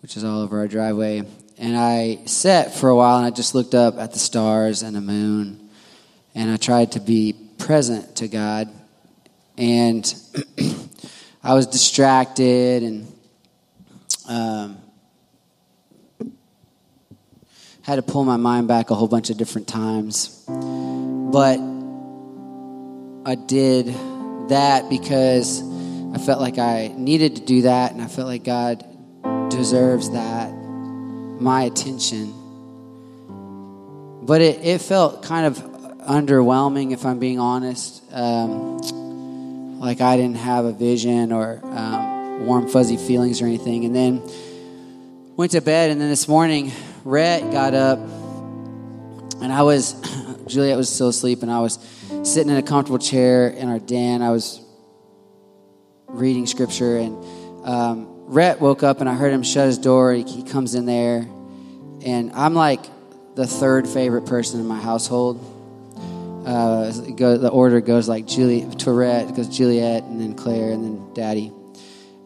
which is all over our driveway. And I sat for a while and I just looked up at the stars and the moon. And I tried to be present to God. And I was distracted and um, had to pull my mind back a whole bunch of different times. But I did that because I felt like I needed to do that, and I felt like God deserves that, my attention. But it, it felt kind of underwhelming, if I'm being honest. Um, like I didn't have a vision or um, warm, fuzzy feelings or anything. And then went to bed, and then this morning, Rhett got up, and I was, Juliet was still asleep, and I was sitting in a comfortable chair in our den. I was reading scripture, and um, Rhett woke up, and I heard him shut his door. He, he comes in there, and I'm like the third favorite person in my household. Uh, the order goes like Juliet, Tourette, goes Juliet, and then Claire, and then Daddy.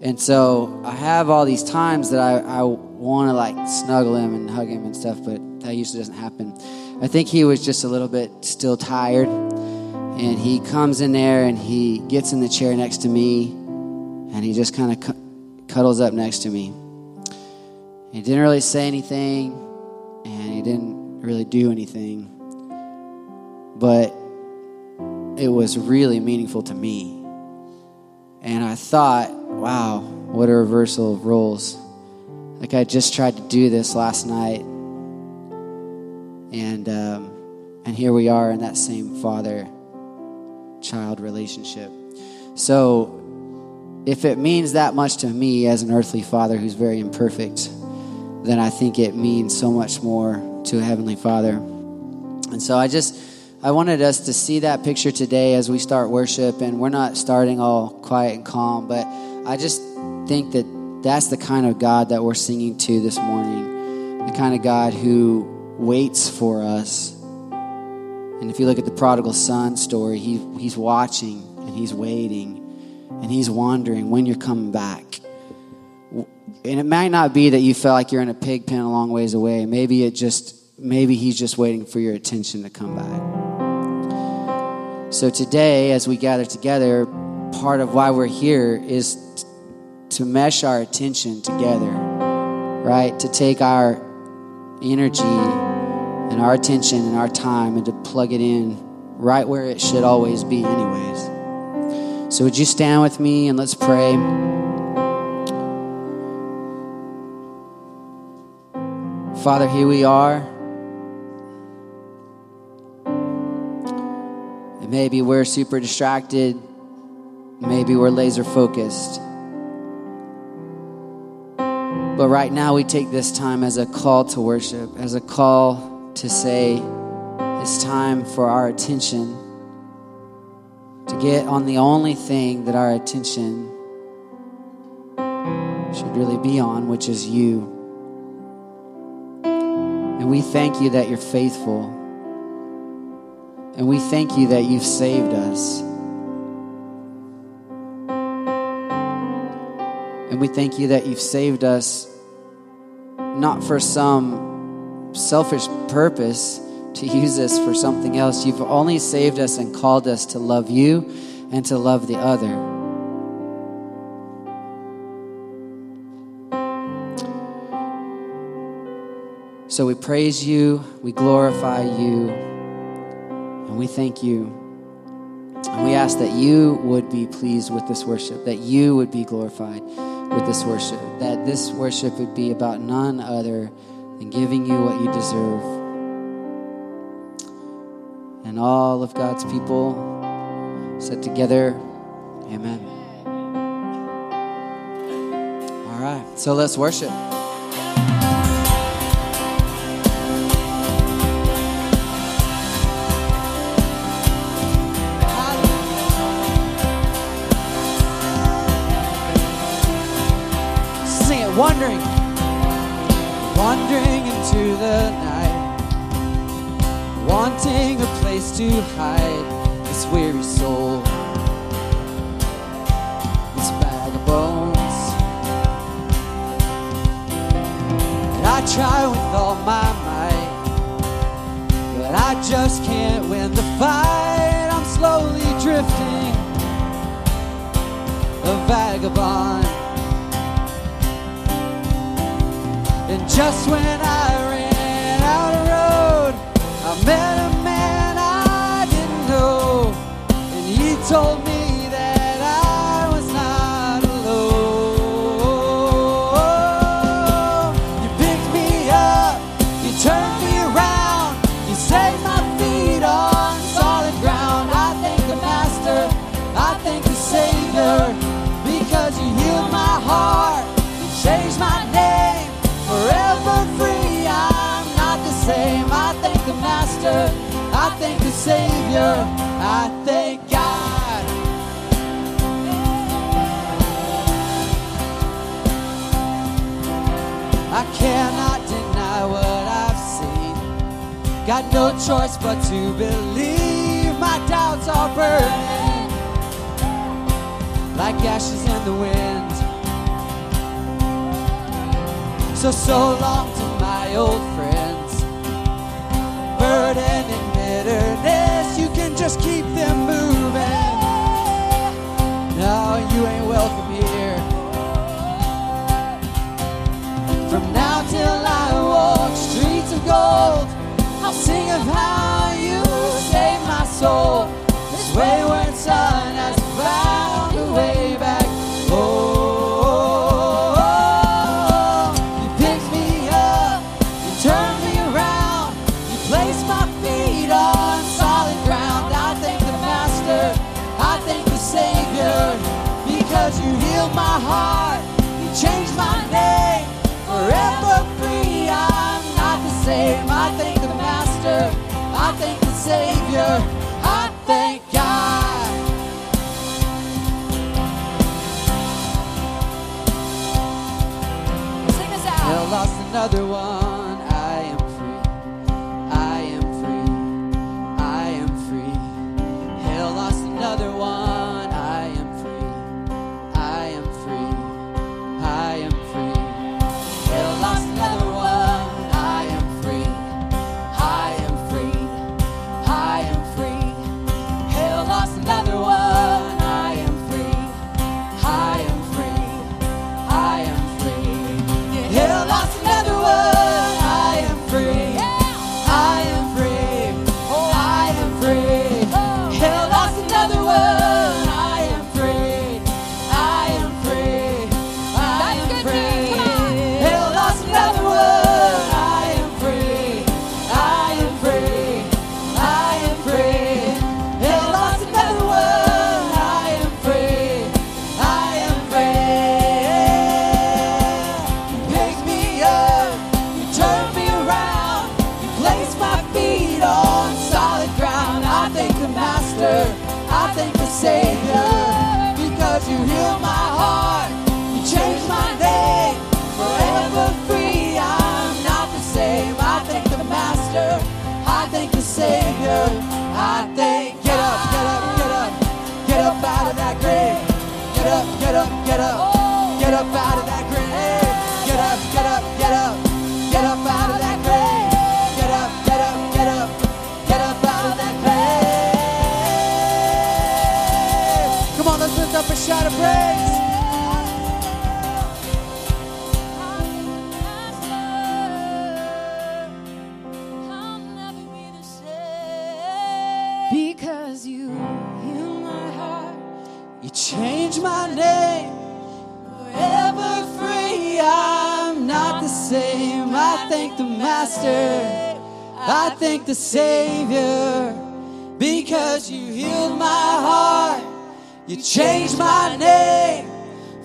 And so I have all these times that I, I want to like snuggle him and hug him and stuff, but that usually doesn't happen. I think he was just a little bit still tired. And he comes in there and he gets in the chair next to me and he just kind of cuddles up next to me. He didn't really say anything and he didn't really do anything. But it was really meaningful to me. And I thought, wow, what a reversal of roles. Like I just tried to do this last night. And, um, and here we are in that same father child relationship. So, if it means that much to me as an earthly father who's very imperfect, then I think it means so much more to a heavenly father. And so I just I wanted us to see that picture today as we start worship and we're not starting all quiet and calm, but I just think that that's the kind of God that we're singing to this morning. The kind of God who waits for us. And if you look at the prodigal son story, he, he's watching and he's waiting and he's wondering when you're coming back. And it might not be that you felt like you're in a pig pen a long ways away. Maybe it just maybe he's just waiting for your attention to come back. So today, as we gather together, part of why we're here is to mesh our attention together, right? To take our energy and our attention and our time and to plug it in right where it should always be, anyways. So, would you stand with me and let's pray? Father, here we are. And maybe we're super distracted. Maybe we're laser focused. But right now, we take this time as a call to worship, as a call to say, it's time for our attention to get on the only thing that our attention should really be on, which is you. And we thank you that you're faithful. And we thank you that you've saved us. And we thank you that you've saved us not for some selfish purpose to use us for something else. You've only saved us and called us to love you and to love the other. So we praise you, we glorify you, and we thank you. And we ask that you would be pleased with this worship, that you would be glorified with this worship, that this worship would be about none other than giving you what you deserve. And all of God's people said together, Amen. All right, so let's worship. Wandering, wandering into the night, wanting a place to hide this weary soul, this bag of bones. And I try with all my might, but I just can't win the fight. I'm slowly drifting, a vagabond. And just when I I met a man I didn't know, and he told me I thank God. I cannot deny what I've seen. Got no choice but to believe my doubts are burning like ashes in the wind. So, so long to my old friends. Burden bitterness, you can just keep them moving. No, you ain't welcome here. From now till I walk streets of gold, I'll sing of how you saved my soul. This wayward son Master, I thank the Savior. Because you healed my heart, you changed my name.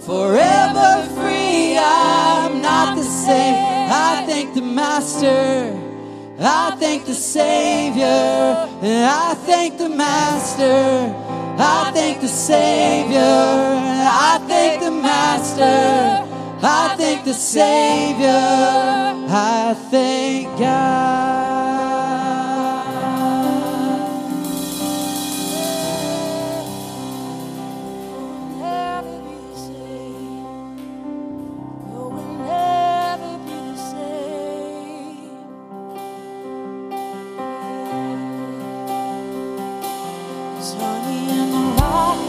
Forever free, I'm not the same. I thank the Master. I thank the Savior. I thank the Master. I thank the Savior. I thank the Master. I thank the Savior. I thank God. Never be the same. No, we'll never be the same. It's honey in the rock,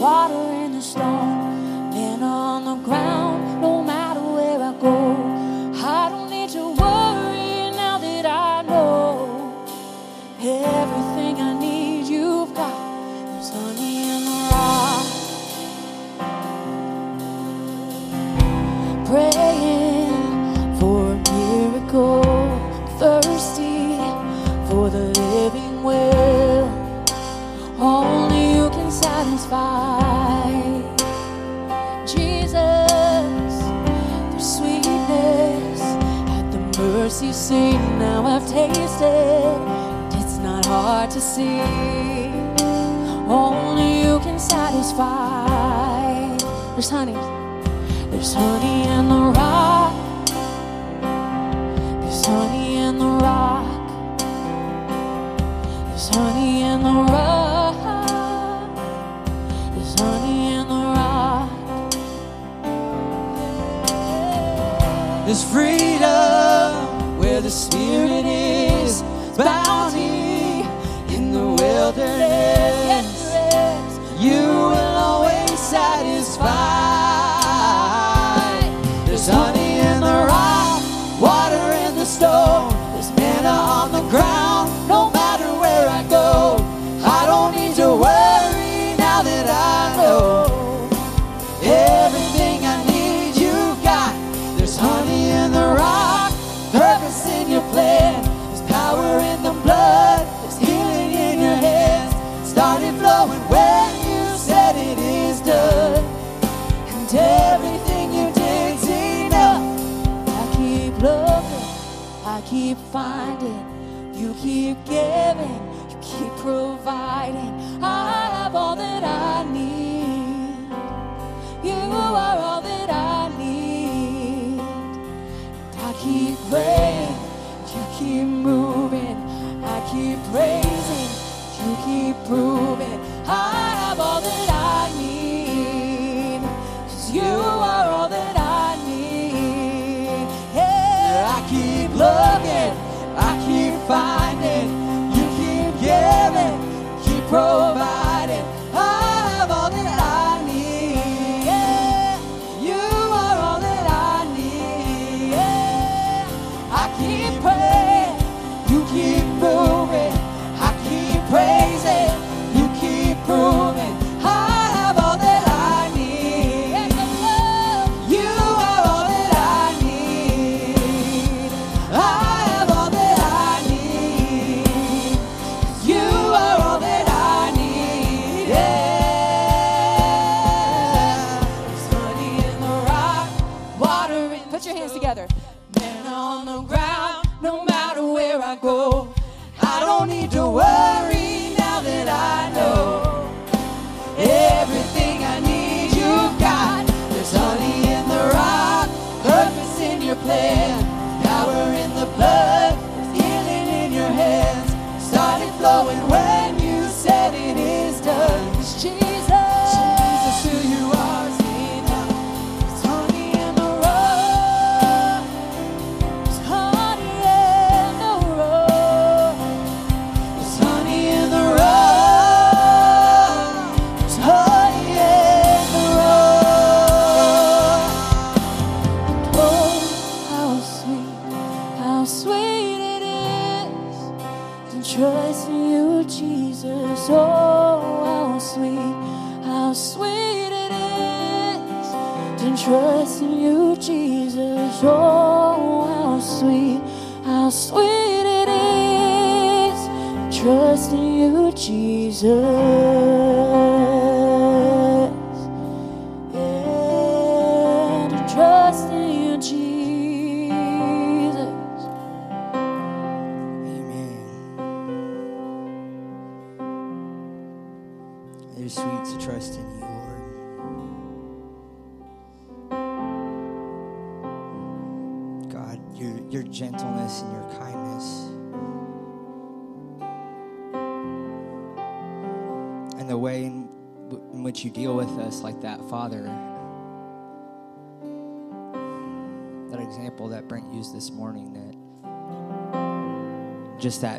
water in the stone, manna on the ground. see. Only you can satisfy. There's honey. There's honey in the rock. There's honey in the rock. There's honey in the rock. There's honey in the rock. There's freedom where the Spirit is. wilderness. You will always satisfy. finding. You keep giving, you keep providing. I have all that I need. You are all that I need. And I keep praying, you keep moving. I keep praising, you keep proving. find it. You keep giving, keep growing.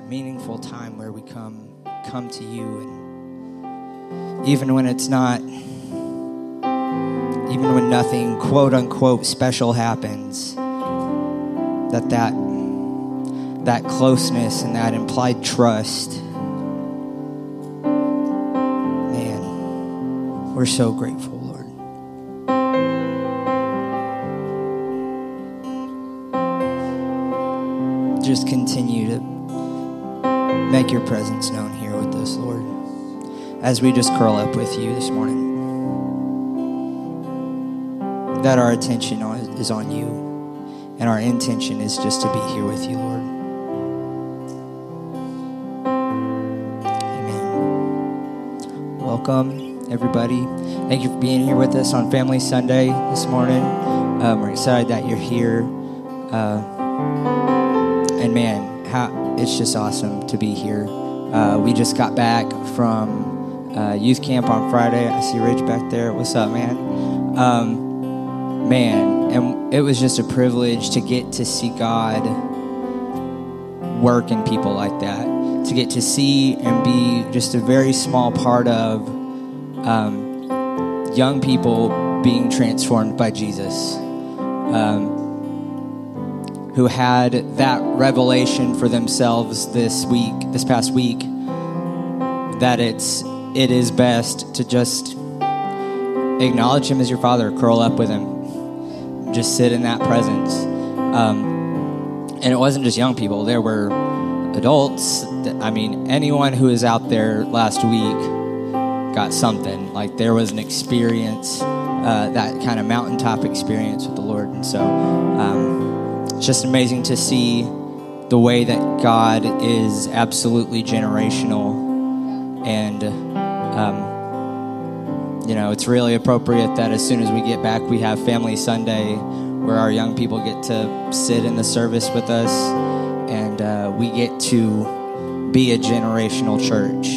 meaningful time where we come come to you. And even when it's not even when nothing quote unquote special happens that that that closeness and that implied trust man we're so grateful lord. Just continue to Make your presence known here with us, Lord, as we just curl up with you this morning. That our attention is on you, and our intention is just to be here with you, Lord. Amen. Welcome, everybody. Thank you for being here with us on Family Sunday this morning. Um, we're excited that you're here. Uh, and man, how, it's just awesome to be here. Uh, we just got back from uh, youth camp on Friday. I see Rich back there. What's up, man? Um, man, and it was just a privilege to get to see God work in people like that. To get to see and be just a very small part of um, young people being transformed by Jesus. Um, who had that revelation for themselves this week, this past week, that it's it is best to just acknowledge him as your father, curl up with him, just sit in that presence. Um, and it wasn't just young people; there were adults. I mean, anyone who was out there last week got something. Like there was an experience, uh, that kind of mountaintop experience with the Lord, and so. Um, it's just amazing to see the way that God is absolutely generational. And, um, you know, it's really appropriate that as soon as we get back, we have Family Sunday where our young people get to sit in the service with us and uh, we get to be a generational church.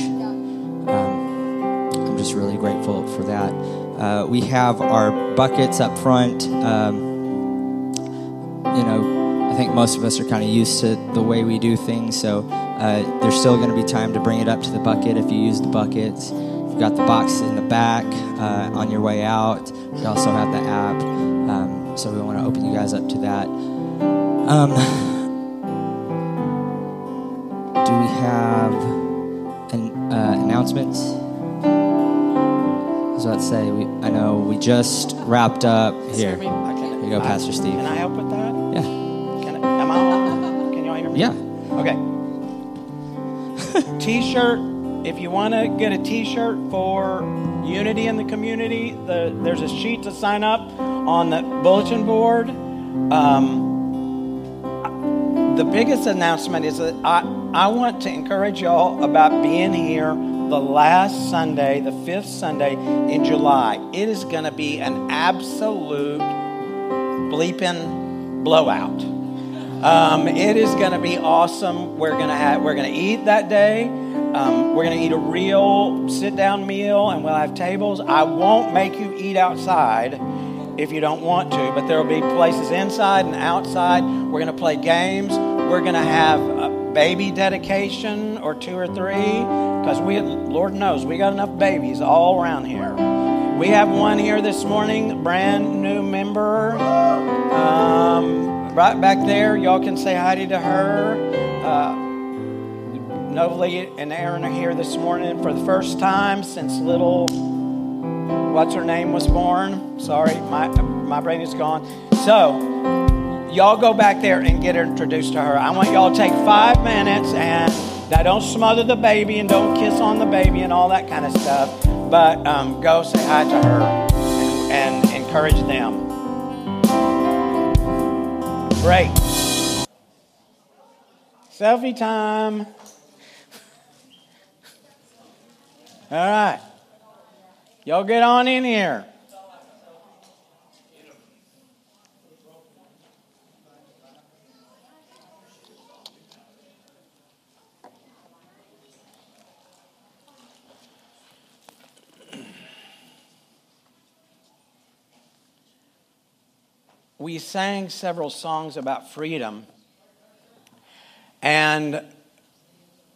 Um, I'm just really grateful for that. Uh, we have our buckets up front. Um, you know, I think most of us are kind of used to the way we do things. So uh, there's still going to be time to bring it up to the bucket if you use the buckets. You've got the box in the back uh, on your way out. We also have the app. Um, so we want to open you guys up to that. Um, do we have an uh, announcements? I was about to say, we, I know we just wrapped up here. Here you go, Pastor Steve. Can I help with that? Yeah. Yeah. Okay. T-shirt. If you want to get a T-shirt for unity in the community, the, there's a sheet to sign up on the bulletin board. Um, the biggest announcement is that I, I want to encourage y'all about being here the last Sunday, the fifth Sunday in July. It is going to be an absolute bleeping blowout. Um, it is going to be awesome. We're going to have we're going to eat that day. Um, we're going to eat a real sit down meal, and we'll have tables. I won't make you eat outside if you don't want to, but there will be places inside and outside. We're going to play games. We're going to have a baby dedication or two or three because we, Lord knows, we got enough babies all around here. We have one here this morning, brand new member. Um, right back there, y'all can say hi to her. Uh, Novely and Aaron are here this morning for the first time since little, what's her name, was born. Sorry, my, my brain is gone. So, y'all go back there and get introduced to her. I want y'all to take five minutes and now don't smother the baby and don't kiss on the baby and all that kind of stuff, but um, go say hi to her and, and encourage them. Great. Selfie time. All right. Y'all get on in here. We sang several songs about freedom. And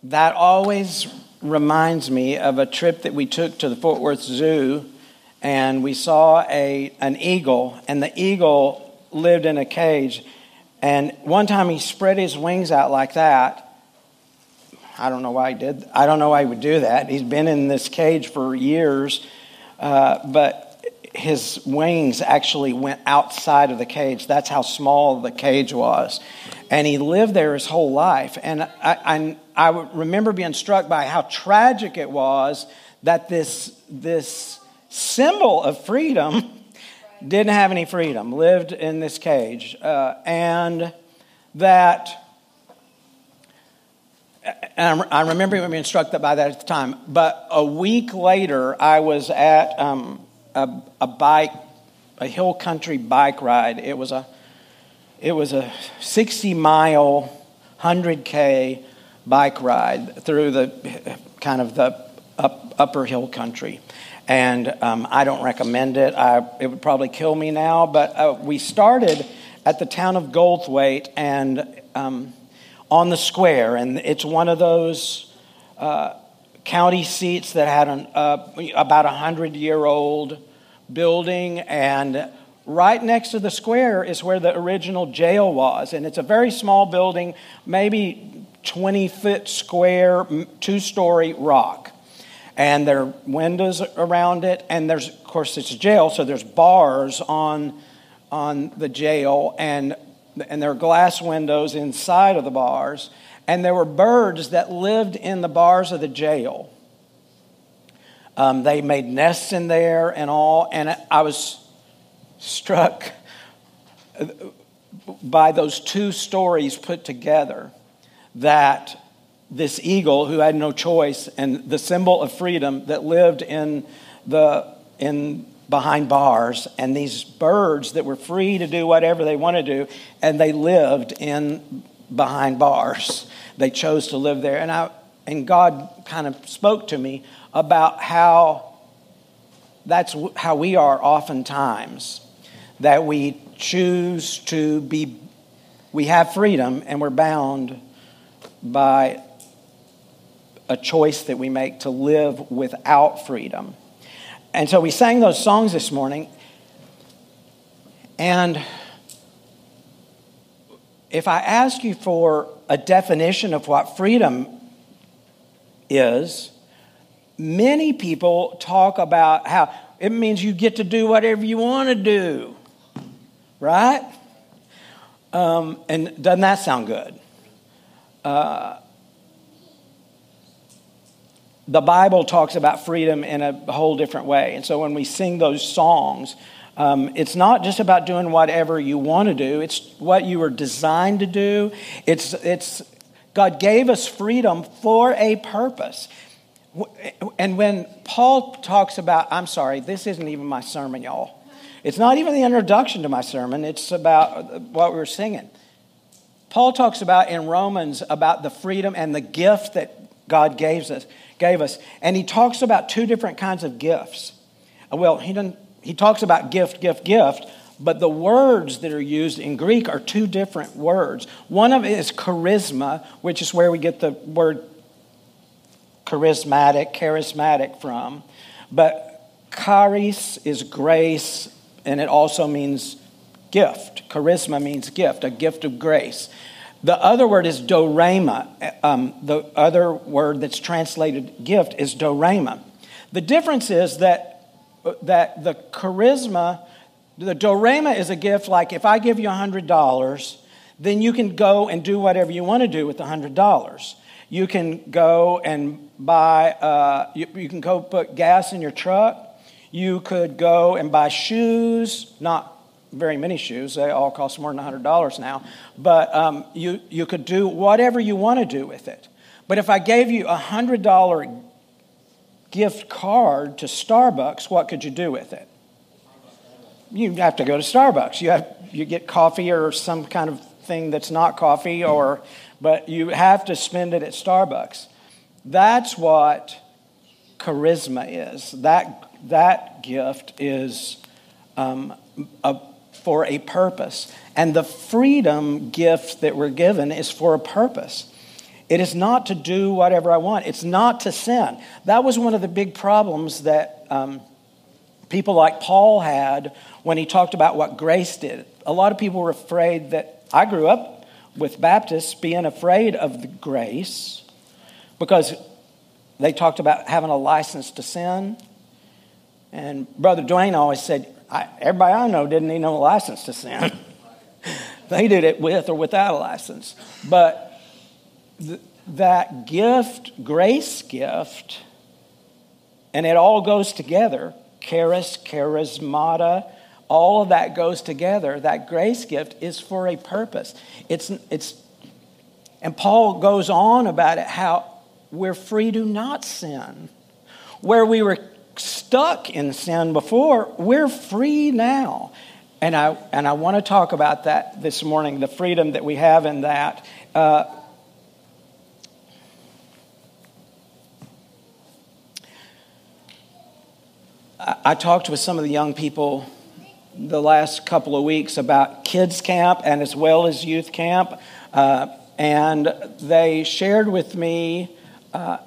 that always reminds me of a trip that we took to the Fort Worth Zoo and we saw a, an eagle, and the eagle lived in a cage. And one time he spread his wings out like that. I don't know why he did. I don't know why he would do that. He's been in this cage for years, uh, but his wings actually went outside of the cage. That's how small the cage was. And he lived there his whole life. And I, I, I remember being struck by how tragic it was that this, this symbol of freedom didn't have any freedom, lived in this cage, uh, and that. And I remember being struck by that at the time. But a week later, I was at um, a, a bike, a hill country bike ride. It was a, it was a 60 mile, 100k bike ride through the kind of the up, upper hill country and um, I don't recommend it. I, it would probably kill me now, but uh, we started at the town of Goldthwaite and um, on the square, and it's one of those uh, county seats that had an, uh, about a hundred year old building, and right next to the square is where the original jail was, and it's a very small building, maybe 20 foot square, two story rock. And there are windows around it and there's of course it's a jail so there's bars on on the jail and and there are glass windows inside of the bars and there were birds that lived in the bars of the jail. Um, they made nests in there and all and i was struck by those two stories put together that this eagle who had no choice and the symbol of freedom that lived in the in behind bars and these birds that were free to do whatever they want to do and they lived in behind bars they chose to live there and i and god kind of spoke to me about how that's how we are oftentimes that we choose to be we have freedom and we're bound by a choice that we make to live without freedom. And so we sang those songs this morning. And if I ask you for a definition of what freedom is, many people talk about how it means you get to do whatever you want to do, right? Um, and doesn't that sound good? Uh, the Bible talks about freedom in a whole different way. And so when we sing those songs, um, it's not just about doing whatever you want to do, it's what you were designed to do. It's, it's, God gave us freedom for a purpose. And when Paul talks about, I'm sorry, this isn't even my sermon, y'all. It's not even the introduction to my sermon, it's about what we were singing. Paul talks about in Romans about the freedom and the gift that God gave us gave us. And he talks about two different kinds of gifts. Well, he, doesn't, he talks about gift, gift, gift, but the words that are used in Greek are two different words. One of it is charisma, which is where we get the word charismatic, charismatic from. But charis is grace, and it also means gift. Charisma means gift, a gift of grace. The other word is dorema. Um, the other word that's translated gift is dorema. The difference is that, that the charisma, the dorema is a gift like if I give you $100, then you can go and do whatever you want to do with the $100. You can go and buy, uh, you, you can go put gas in your truck. You could go and buy shoes, not very many shoes. They all cost more than $100 now. But um, you, you could do whatever you want to do with it. But if I gave you a $100 gift card to Starbucks, what could you do with it? You have to go to Starbucks. You, have, you get coffee or some kind of thing that's not coffee, or, but you have to spend it at Starbucks. That's what charisma is. That, that gift is um, a for a purpose. And the freedom gift that we're given is for a purpose. It is not to do whatever I want, it's not to sin. That was one of the big problems that um, people like Paul had when he talked about what grace did. A lot of people were afraid that I grew up with Baptists being afraid of the grace because they talked about having a license to sin. And Brother Dwayne always said, I, everybody I know didn't need no license to sin. they did it with or without a license. But th- that gift, grace gift, and it all goes together charis, charismata, all of that goes together. That grace gift is for a purpose. It's, it's, and Paul goes on about it how we're free to not sin. Where we were stuck in sin before, we're free now. And I, and I want to talk about that this morning, the freedom that we have in that. Uh, I talked with some of the young people the last couple of weeks about kids camp and as well as youth camp, uh, and they shared with me. Uh,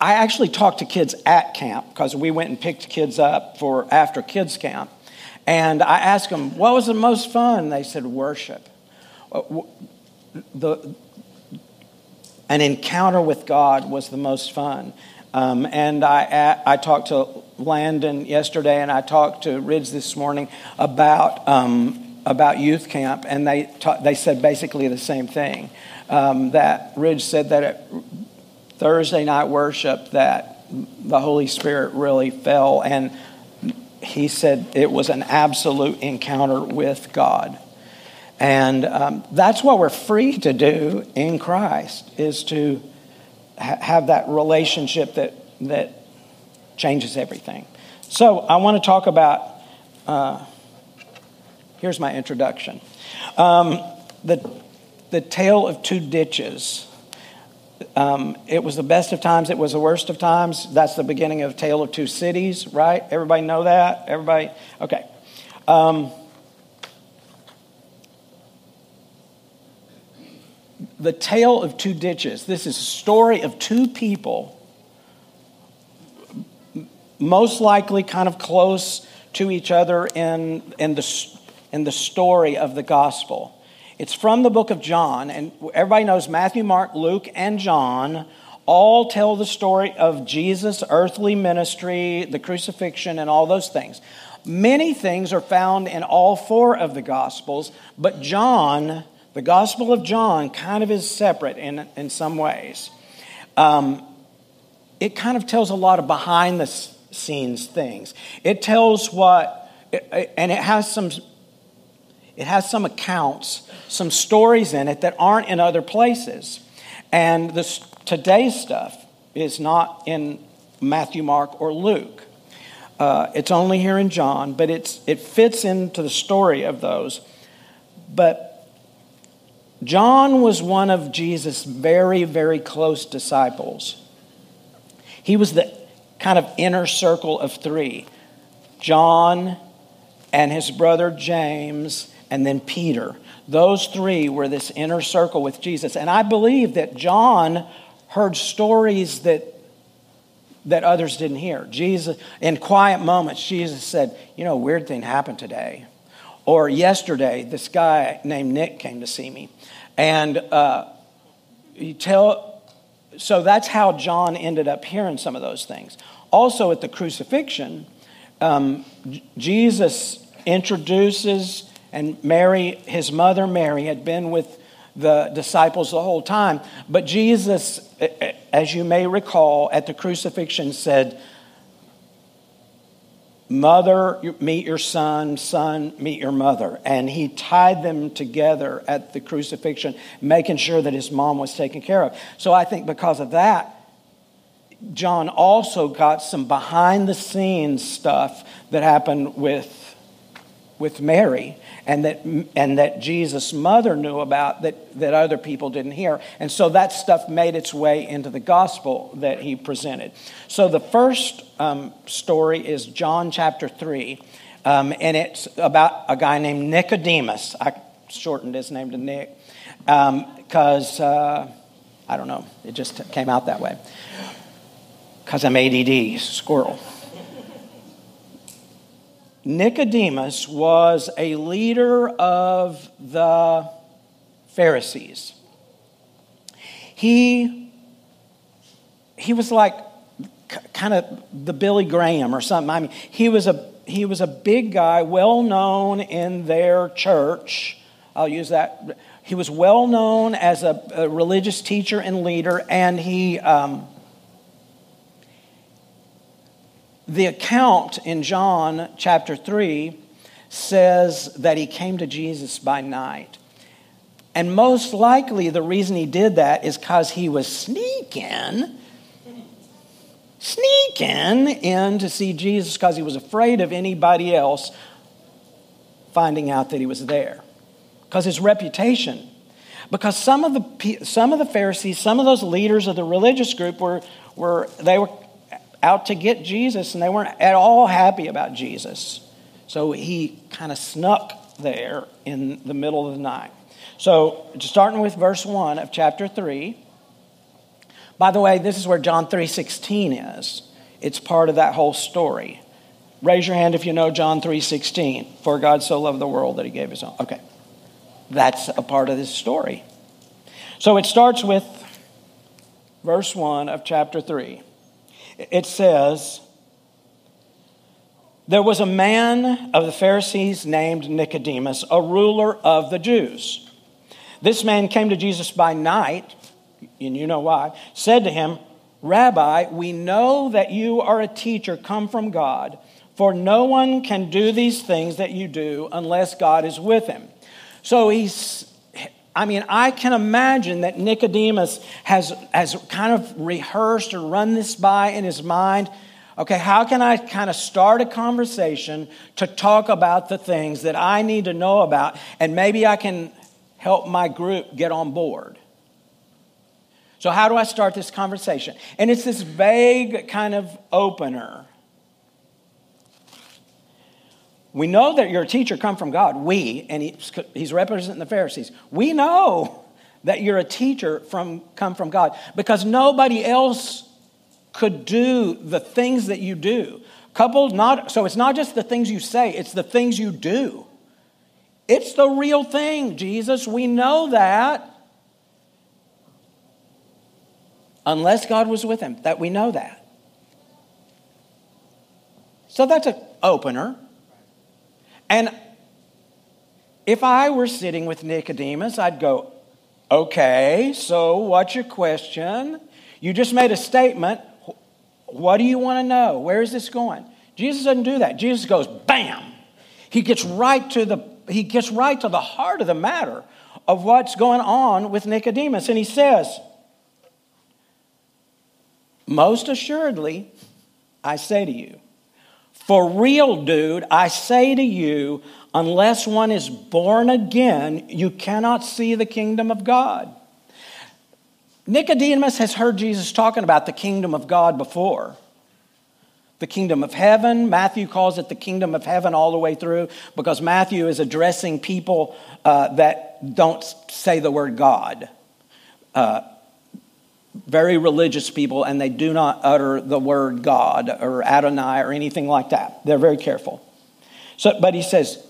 I actually talked to kids at camp because we went and picked kids up for after kids camp, and I asked them what was the most fun. They said worship. Uh, the an encounter with God was the most fun. Um, and I, I talked to Landon yesterday, and I talked to Ridge this morning about um, about youth camp, and they ta- they said basically the same thing. Um, that Ridge said that at Thursday night worship, that the Holy Spirit really fell, and he said it was an absolute encounter with God. And um, that's what we're free to do in Christ is to ha- have that relationship that, that changes everything. So I want to talk about, uh, here's my introduction. Um, the, the tale of two ditches. Um, it was the best of times, it was the worst of times. That's the beginning of Tale of Two Cities, right? Everybody know that? Everybody? Okay. Um, the tale of two ditches. This is a story of two people, most likely kind of close to each other in, in, the, in the story of the gospel. It's from the book of John, and everybody knows Matthew, Mark, Luke, and John all tell the story of Jesus' earthly ministry, the crucifixion, and all those things. Many things are found in all four of the gospels, but John the Gospel of John kind of is separate in, in some ways. Um, it kind of tells a lot of behind the scenes things. It tells what, and it has some, it has some accounts, some stories in it that aren't in other places. And this today's stuff is not in Matthew, Mark, or Luke. Uh, it's only here in John, but it's, it fits into the story of those. But John was one of Jesus' very, very close disciples. He was the kind of inner circle of three John and his brother James, and then Peter. Those three were this inner circle with Jesus. And I believe that John heard stories that, that others didn't hear. Jesus, in quiet moments, Jesus said, You know, a weird thing happened today. Or yesterday, this guy named Nick came to see me. And uh, you tell, so that's how John ended up hearing some of those things. Also, at the crucifixion, um, Jesus introduces, and Mary, his mother Mary, had been with the disciples the whole time. But Jesus, as you may recall, at the crucifixion said, Mother, meet your son, son, meet your mother. And he tied them together at the crucifixion, making sure that his mom was taken care of. So I think because of that, John also got some behind the scenes stuff that happened with, with Mary and that, and that Jesus' mother knew about that, that other people didn't hear. And so that stuff made its way into the gospel that he presented. So the first um, story is John chapter 3, um, and it's about a guy named Nicodemus. I shortened his name to Nick because, um, uh, I don't know, it just came out that way. Because I'm ADD, squirrel. Nicodemus was a leader of the Pharisees. He, he was like kind of the Billy Graham or something. I mean, he was a, he was a big guy, well known in their church. I'll use that. He was well known as a, a religious teacher and leader, and he. Um, the account in John chapter 3 says that he came to Jesus by night. And most likely, the reason he did that is because he was sneaking, sneaking in to see Jesus because he was afraid of anybody else finding out that he was there. Because his reputation. Because some of the some of the Pharisees, some of those leaders of the religious group were were they were out to get Jesus and they weren't at all happy about Jesus. So he kind of snuck there in the middle of the night. So, starting with verse 1 of chapter 3. By the way, this is where John 3:16 is. It's part of that whole story. Raise your hand if you know John 3:16. For God so loved the world that he gave his own. Okay. That's a part of this story. So it starts with verse 1 of chapter 3. It says, There was a man of the Pharisees named Nicodemus, a ruler of the Jews. This man came to Jesus by night, and you know why, said to him, Rabbi, we know that you are a teacher come from God, for no one can do these things that you do unless God is with him. So he's, I mean, I can imagine that Nicodemus has, has kind of rehearsed or run this by in his mind. Okay, how can I kind of start a conversation to talk about the things that I need to know about? And maybe I can help my group get on board. So, how do I start this conversation? And it's this vague kind of opener. We know that your teacher come from God. We, and he's representing the Pharisees. We know that you're a teacher from come from God because nobody else could do the things that you do. Coupled not so it's not just the things you say, it's the things you do. It's the real thing, Jesus. We know that. Unless God was with him, that we know that. So that's an opener. And if I were sitting with Nicodemus, I'd go, okay, so what's your question? You just made a statement. What do you want to know? Where is this going? Jesus doesn't do that. Jesus goes, bam. He gets right to the he gets right to the heart of the matter of what's going on with Nicodemus. And he says, Most assuredly, I say to you, for real, dude, I say to you, unless one is born again, you cannot see the kingdom of God. Nicodemus has heard Jesus talking about the kingdom of God before the kingdom of heaven. Matthew calls it the kingdom of heaven all the way through because Matthew is addressing people uh, that don't say the word God. Uh, very religious people, and they do not utter the word God or Adonai or anything like that. They're very careful. So, but he says,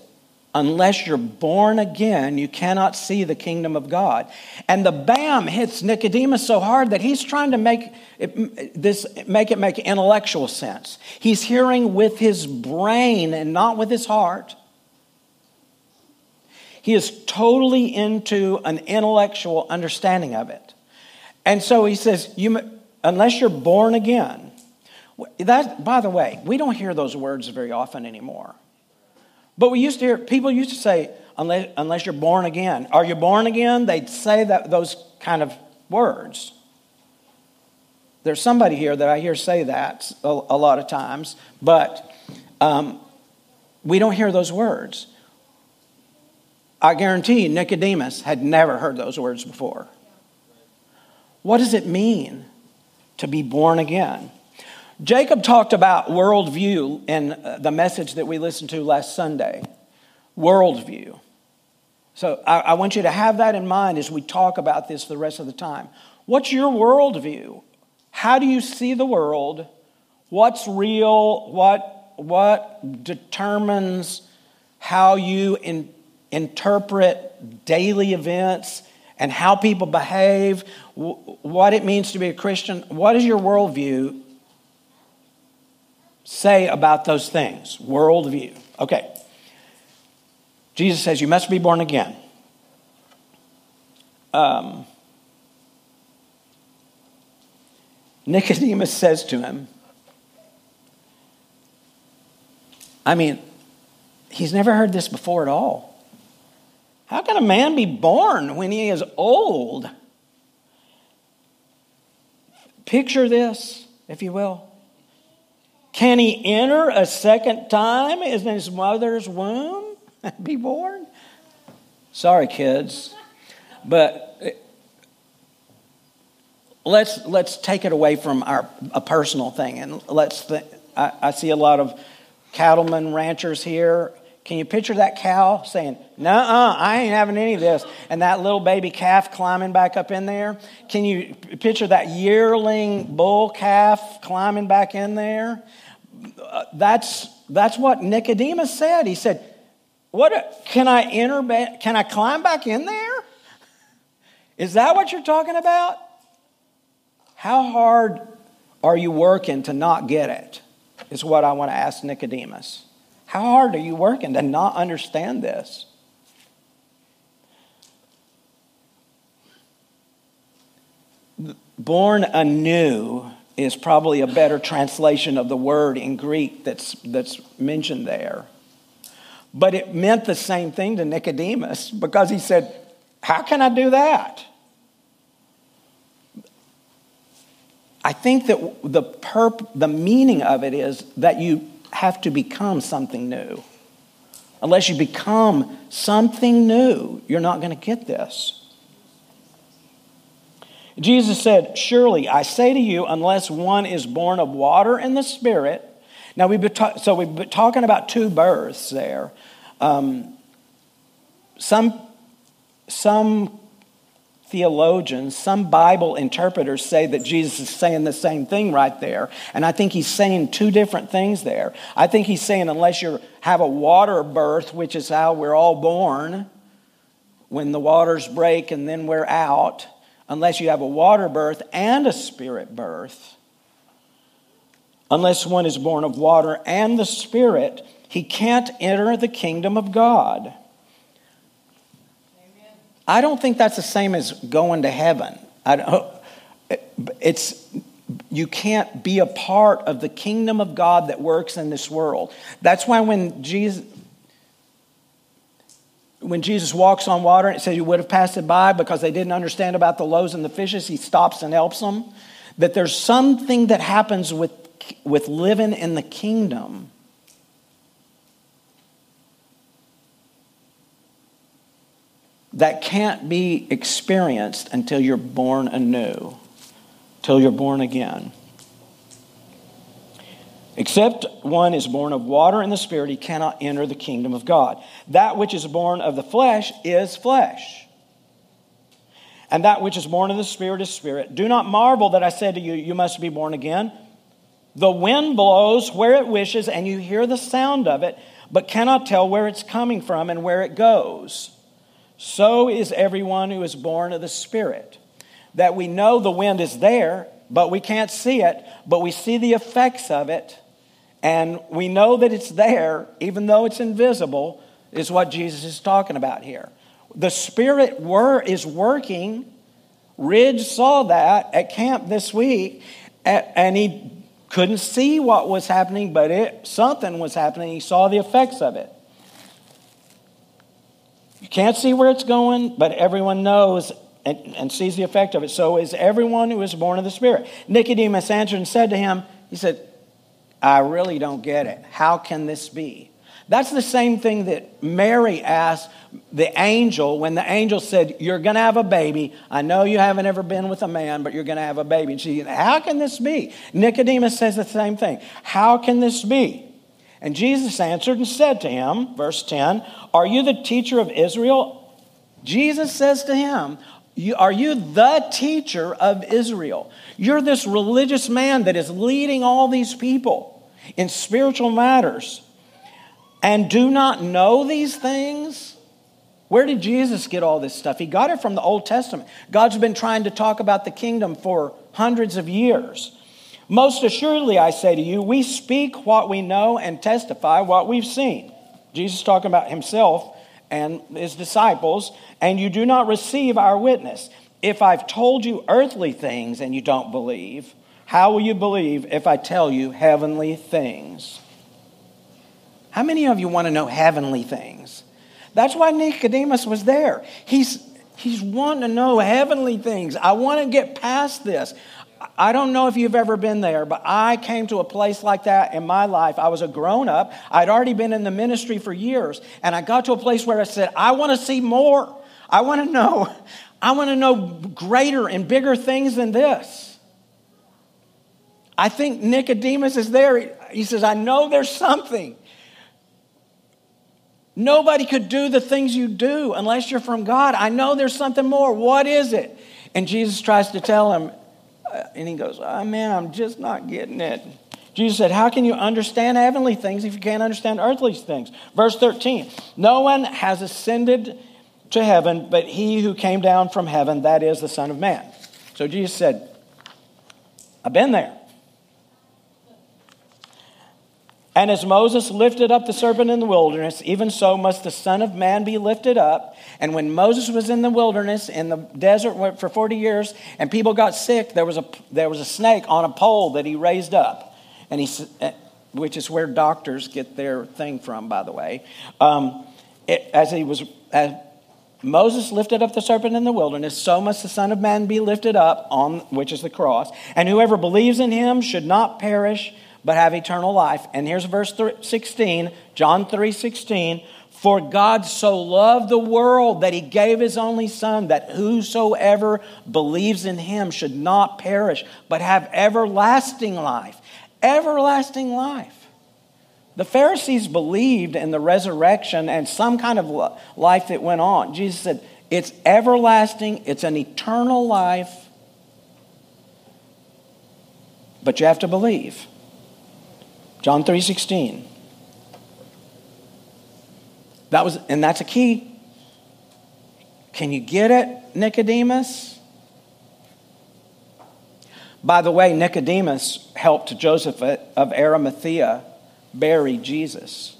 unless you're born again, you cannot see the kingdom of God. And the bam hits Nicodemus so hard that he's trying to make it, this make it make intellectual sense. He's hearing with his brain and not with his heart. He is totally into an intellectual understanding of it. And so he says, you, unless you're born again, that, by the way, we don't hear those words very often anymore. But we used to hear, people used to say, unless, unless you're born again. Are you born again? They'd say that, those kind of words. There's somebody here that I hear say that a, a lot of times, but um, we don't hear those words. I guarantee Nicodemus had never heard those words before. What does it mean to be born again? Jacob talked about worldview in uh, the message that we listened to last Sunday. Worldview. So I, I, want you to have that in mind as we talk about this the rest of the time. What's your worldview? How do you see the world? What's real? What, what determines how you in, interpret daily events and how people behave? What it means to be a Christian? What does your worldview? say about those things? Worldview. Okay. Jesus says, You must be born again. Um, Nicodemus says to him, I mean, he's never heard this before at all. How can a man be born when he is old? Picture this, if you will. Can he enter a second time in his mother's womb and be born? Sorry, kids, but uh, let's let's take it away from our a personal thing and let's. Th- I, I see a lot of cattlemen, ranchers here. Can you picture that cow saying, "Nuh-uh, I ain't having any of this," and that little baby calf climbing back up in there? Can you picture that yearling bull calf climbing back in there? Uh, that's that's what Nicodemus said. He said, "What can I enter? Can I climb back in there? Is that what you're talking about? How hard are you working to not get it?" Is what I want to ask Nicodemus. How hard are you working to not understand this? Born anew is probably a better translation of the word in Greek that's, that's mentioned there. But it meant the same thing to Nicodemus because he said, How can I do that? I think that the, perp, the meaning of it is that you have to become something new. Unless you become something new, you're not going to get this. Jesus said, Surely I say to you, unless one is born of water and the Spirit. Now, we've been ta- so we've been talking about two births there. Um, some, some theologians, some Bible interpreters say that Jesus is saying the same thing right there. And I think he's saying two different things there. I think he's saying, unless you have a water birth, which is how we're all born, when the waters break and then we're out, unless you have a water birth and a spirit birth, unless one is born of water and the spirit, he can't enter the kingdom of God. I don't think that's the same as going to heaven. it's, you can't be a part of the kingdom of God that works in this world. That's why when Jesus, when Jesus walks on water, it says you would have passed it by because they didn't understand about the loaves and the fishes. He stops and helps them. That there's something that happens with, with living in the kingdom that can't be experienced until you're born anew, till you're born again. Except one is born of water and the Spirit, he cannot enter the kingdom of God. That which is born of the flesh is flesh. And that which is born of the Spirit is spirit. Do not marvel that I said to you, You must be born again. The wind blows where it wishes, and you hear the sound of it, but cannot tell where it's coming from and where it goes. So is everyone who is born of the Spirit. That we know the wind is there, but we can't see it, but we see the effects of it, and we know that it's there, even though it's invisible, is what Jesus is talking about here. The Spirit were, is working. Ridge saw that at camp this week, and he couldn't see what was happening, but it, something was happening. He saw the effects of it. You can't see where it's going, but everyone knows and, and, sees the effect of it. So is everyone who is born of the Spirit. Nicodemus answered and said to him, He said, I really don't get it. How can this be? That's the same thing that Mary asked the angel when the angel said, You're going to have a baby. I know you haven't ever been with a man, but you're going to have a baby. And she said, How can this be? Nicodemus says the same thing. How can this be? And Jesus answered and said to him, verse 10, Are you the teacher of Israel? Jesus says to him, Are you the teacher of Israel? You're this religious man that is leading all these people in spiritual matters and do not know these things? Where did Jesus get all this stuff? He got it from the Old Testament. God's been trying to talk about the kingdom for hundreds of years. Most assuredly, I say to you, we speak what we know and testify what we've seen. Jesus talking about himself and his disciples, and you do not receive our witness. If I've told you earthly things and you don't believe, how will you believe if I tell you heavenly things? How many of you want to know heavenly things? That's why Nicodemus was there. He's, he's wanting to know heavenly things. I want to get past this. I don't know if you've ever been there, but I came to a place like that in my life. I was a grown up. I'd already been in the ministry for years, and I got to a place where I said, I want to see more. I want to know. I want to know greater and bigger things than this. I think Nicodemus is there. He says, I know there's something. Nobody could do the things you do unless you're from God. I know there's something more. What is it? And Jesus tries to tell him, Uh, and he goes, Oh man, I'm just not getting it. Jesus said, How can you understand heavenly things if you can't understand earthly things? Verse 13 No one has ascended to heaven but he who came down from heaven, that is the Son of Man. So Jesus said, I've been there. And as Moses lifted up the serpent in the wilderness, even so must the Son of Man be lifted up. And when Moses was in the wilderness, in the desert for 40 years, and people got sick, there was a, there was a snake on a pole that he raised up. And he, eh, which is where doctors get their thing from, by the way. Um, it, as he was, as Moses lifted up the serpent in the wilderness, so must the Son of Man be lifted up, on which is the cross. And whoever believes in him should not perish but have eternal life. And here's verse 16, John 3 16. For God so loved the world that he gave his only Son, that whosoever believes in him should not perish, but have everlasting life. Everlasting life. The Pharisees believed in the resurrection and some kind of life that went on. Jesus said, It's everlasting, it's an eternal life, but you have to believe. John 3:16. That was and that's a key. Can you get it, Nicodemus? By the way, Nicodemus helped Joseph of Arimathea bury Jesus.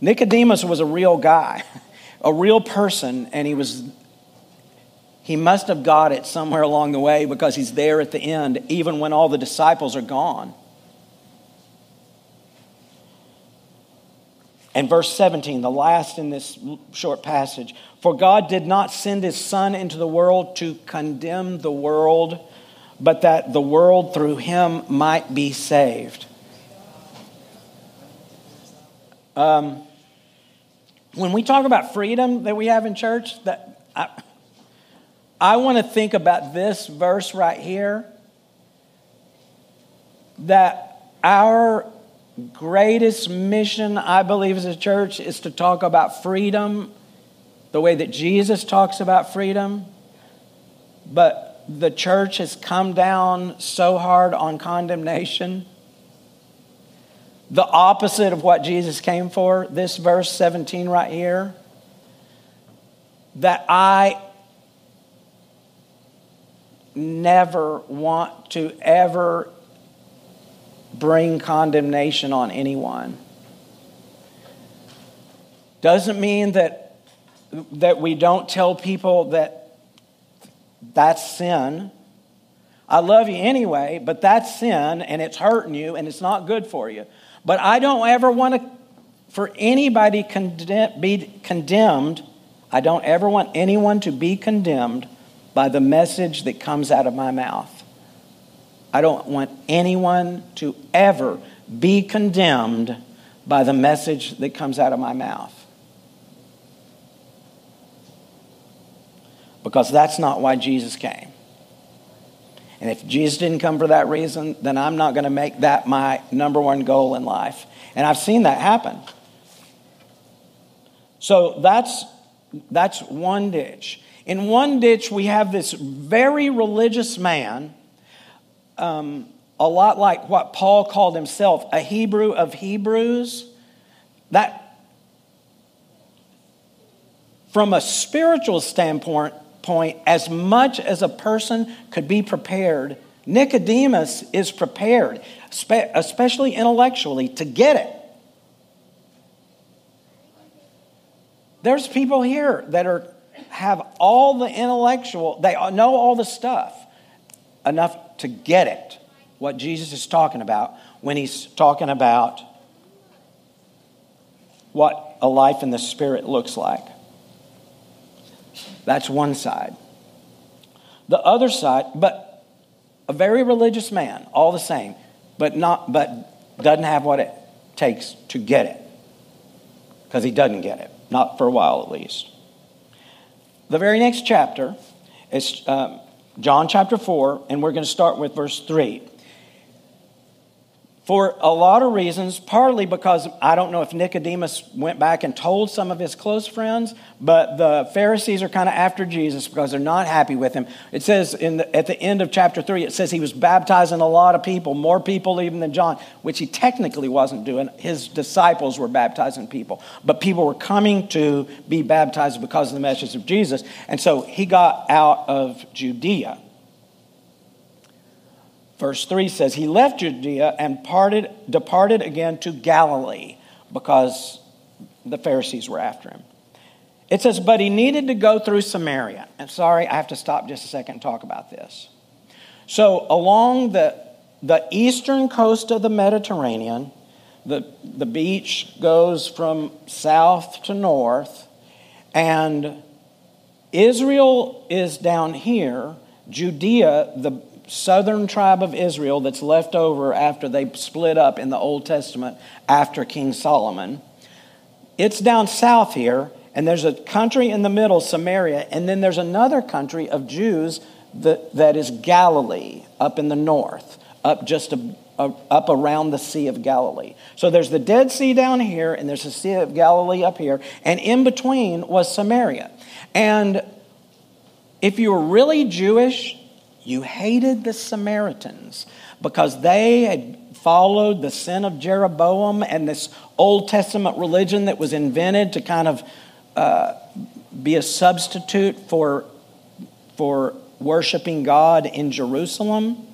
Nicodemus was a real guy, a real person, and he was he must have got it somewhere along the way because he's there at the end, even when all the disciples are gone. And verse 17, the last in this short passage For God did not send his Son into the world to condemn the world, but that the world through him might be saved. Um, when we talk about freedom that we have in church, that I, I want to think about this verse right here that our greatest mission, I believe, as a church is to talk about freedom the way that Jesus talks about freedom. But the church has come down so hard on condemnation. The opposite of what Jesus came for, this verse 17 right here, that I never want to ever bring condemnation on anyone. Doesn't mean that, that we don't tell people that that's sin. I love you anyway, but that's sin and it's hurting you and it's not good for you. But I don't ever want to, for anybody be condemned, I don't ever want anyone to be condemned by the message that comes out of my mouth. I don't want anyone to ever be condemned by the message that comes out of my mouth. Because that's not why Jesus came. And if Jesus didn't come for that reason, then I'm not going to make that my number one goal in life. And I've seen that happen. So that's, that's one ditch. In one ditch, we have this very religious man um, a lot like what Paul called himself, a Hebrew of Hebrews. That, from a spiritual standpoint, point, as much as a person could be prepared, Nicodemus is prepared, especially intellectually, to get it. There's people here that are have all the intellectual, they know all the stuff enough to get it, what Jesus is talking about when he's talking about what a life in the Spirit looks like. That's one side. The other side, but a very religious man, all the same, but not but doesn't have what it takes to get it. Because he doesn't get it, not for a while at least. The very next chapter is um, John chapter 4, and we're going to start with verse 3 for a lot of reasons, partly because I don't know if Nicodemus went back and told some of his close friends, but the Pharisees are kind of after Jesus because they're not happy with him. It says in the, at the end of chapter 3, it says he was baptizing a lot of people, more people even than John, which he technically wasn't doing. His disciples were baptizing people, but people were coming to be baptized because of the message of Jesus. And so he got out of Judea. Verse 3 says, He left Judea and parted, departed again to Galilee because the Pharisees were after him. It says, But he needed to go through Samaria. And sorry, I have to stop just a second and talk about this. So, along the, the eastern coast of the Mediterranean, the, the beach goes from south to north, and Israel is down here. Judea, the, southern tribe of Israel that's left over after they split up in the Old Testament after King Solomon. It's down south here, and there's a country in the middle, Samaria, and then there's another country of Jews that, that is Galilee up in the north, up just a, a, up around the Sea of Galilee. So there's the Dead Sea down here, and there's the Sea of Galilee up here, and in between was Samaria. And if you were really Jewish, you hated the Samaritans because they had followed the sin of Jeroboam and this Old Testament religion that was invented to kind of uh, be a substitute for, for worshiping God in Jerusalem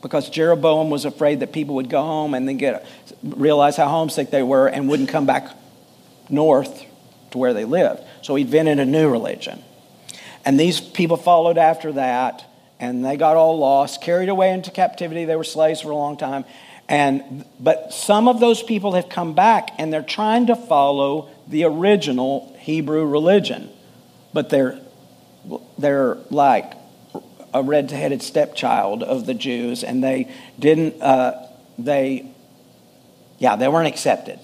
because Jeroboam was afraid that people would go home and then get realize how homesick they were and wouldn't come back north to where they lived. So he invented a new religion. And these people followed after that and they got all lost, carried away into captivity. They were slaves for a long time. And, but some of those people have come back and they're trying to follow the original Hebrew religion. But they're, they're like a red headed stepchild of the Jews, and they didn't, uh, they, yeah, they weren't accepted.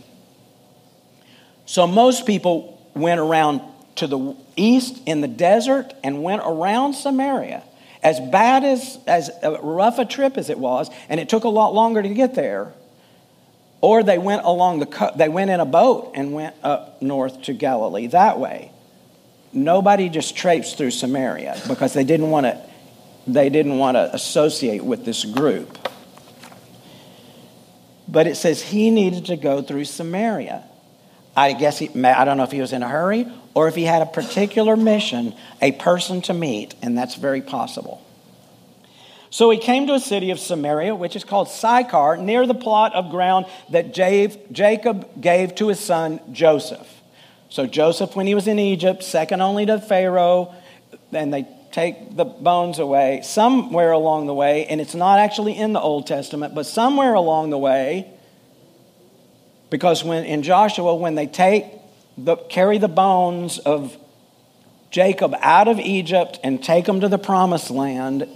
So most people went around to the east in the desert and went around Samaria as bad as, as rough a trip as it was, and it took a lot longer to get there, or they went along the they went in a boat and went up north to Galilee that way. Nobody just traipsed through Samaria because they didn't want to they didn't want to associate with this group. But it says he needed to go through Samaria. I guess he, I don't know if he was in a hurry or if he had a particular mission, a person to meet, and that's very possible. So he came to a city of Samaria, which is called Sychar, near the plot of ground that Jacob gave to his son Joseph. So Joseph, when he was in Egypt, second only to Pharaoh, and they take the bones away, somewhere along the way, and it's not actually in the Old Testament, but somewhere along the way, because when in Joshua, when they take the, carry the bones of Jacob out of Egypt and take them to the promised land,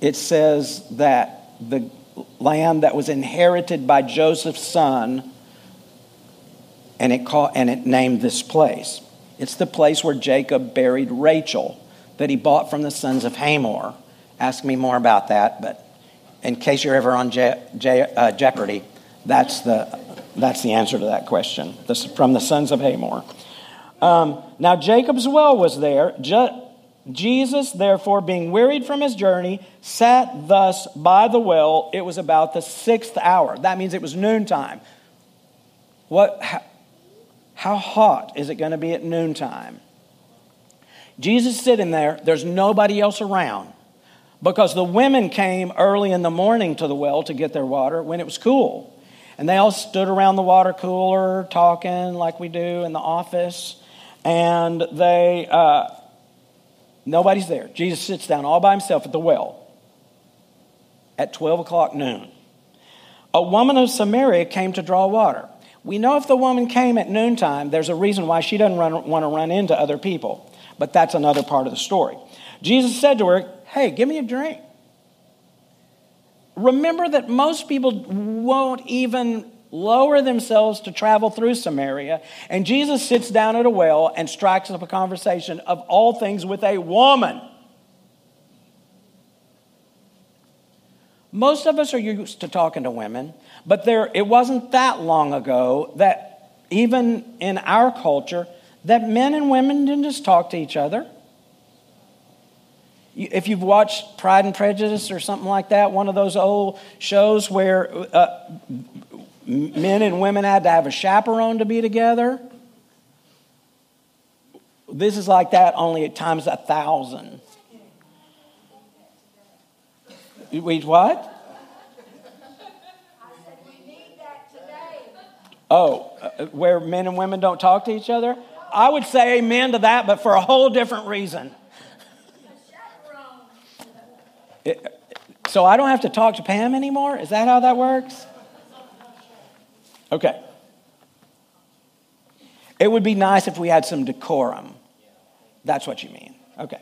it says that the land that was inherited by Joseph's son, and it, called, and it named this place. It's the place where Jacob buried Rachel that he bought from the sons of Hamor. Ask me more about that, but in case you're ever on Je- Je- uh, Jeopardy, that's the that's the answer to that question this, from the sons of Hamor. Um, now, Jacob's well was there. Je- Jesus, therefore, being wearied from his journey, sat thus by the well. It was about the sixth hour. That means it was noontime. What, how, how hot is it going to be at noontime? Jesus sitting there, there's nobody else around because the women came early in the morning to the well to get their water when it was cool. And they all stood around the water cooler talking like we do in the office. And they, uh, nobody's there. Jesus sits down all by himself at the well at 12 o'clock noon. A woman of Samaria came to draw water. We know if the woman came at noontime, there's a reason why she doesn't run, want to run into other people. But that's another part of the story. Jesus said to her, Hey, give me a drink. Remember that most people won't even lower themselves to travel through Samaria, and Jesus sits down at a well and strikes up a conversation of all things with a woman. Most of us are used to talking to women, but there, it wasn't that long ago that even in our culture, that men and women didn't just talk to each other. If you've watched Pride and Prejudice or something like that, one of those old shows where uh, men and women had to have a chaperone to be together, this is like that only at times a thousand. We what? Oh, uh, where men and women don't talk to each other? I would say amen to that, but for a whole different reason. So I don't have to talk to Pam anymore? Is that how that works? Okay. It would be nice if we had some decorum. That's what you mean. Okay.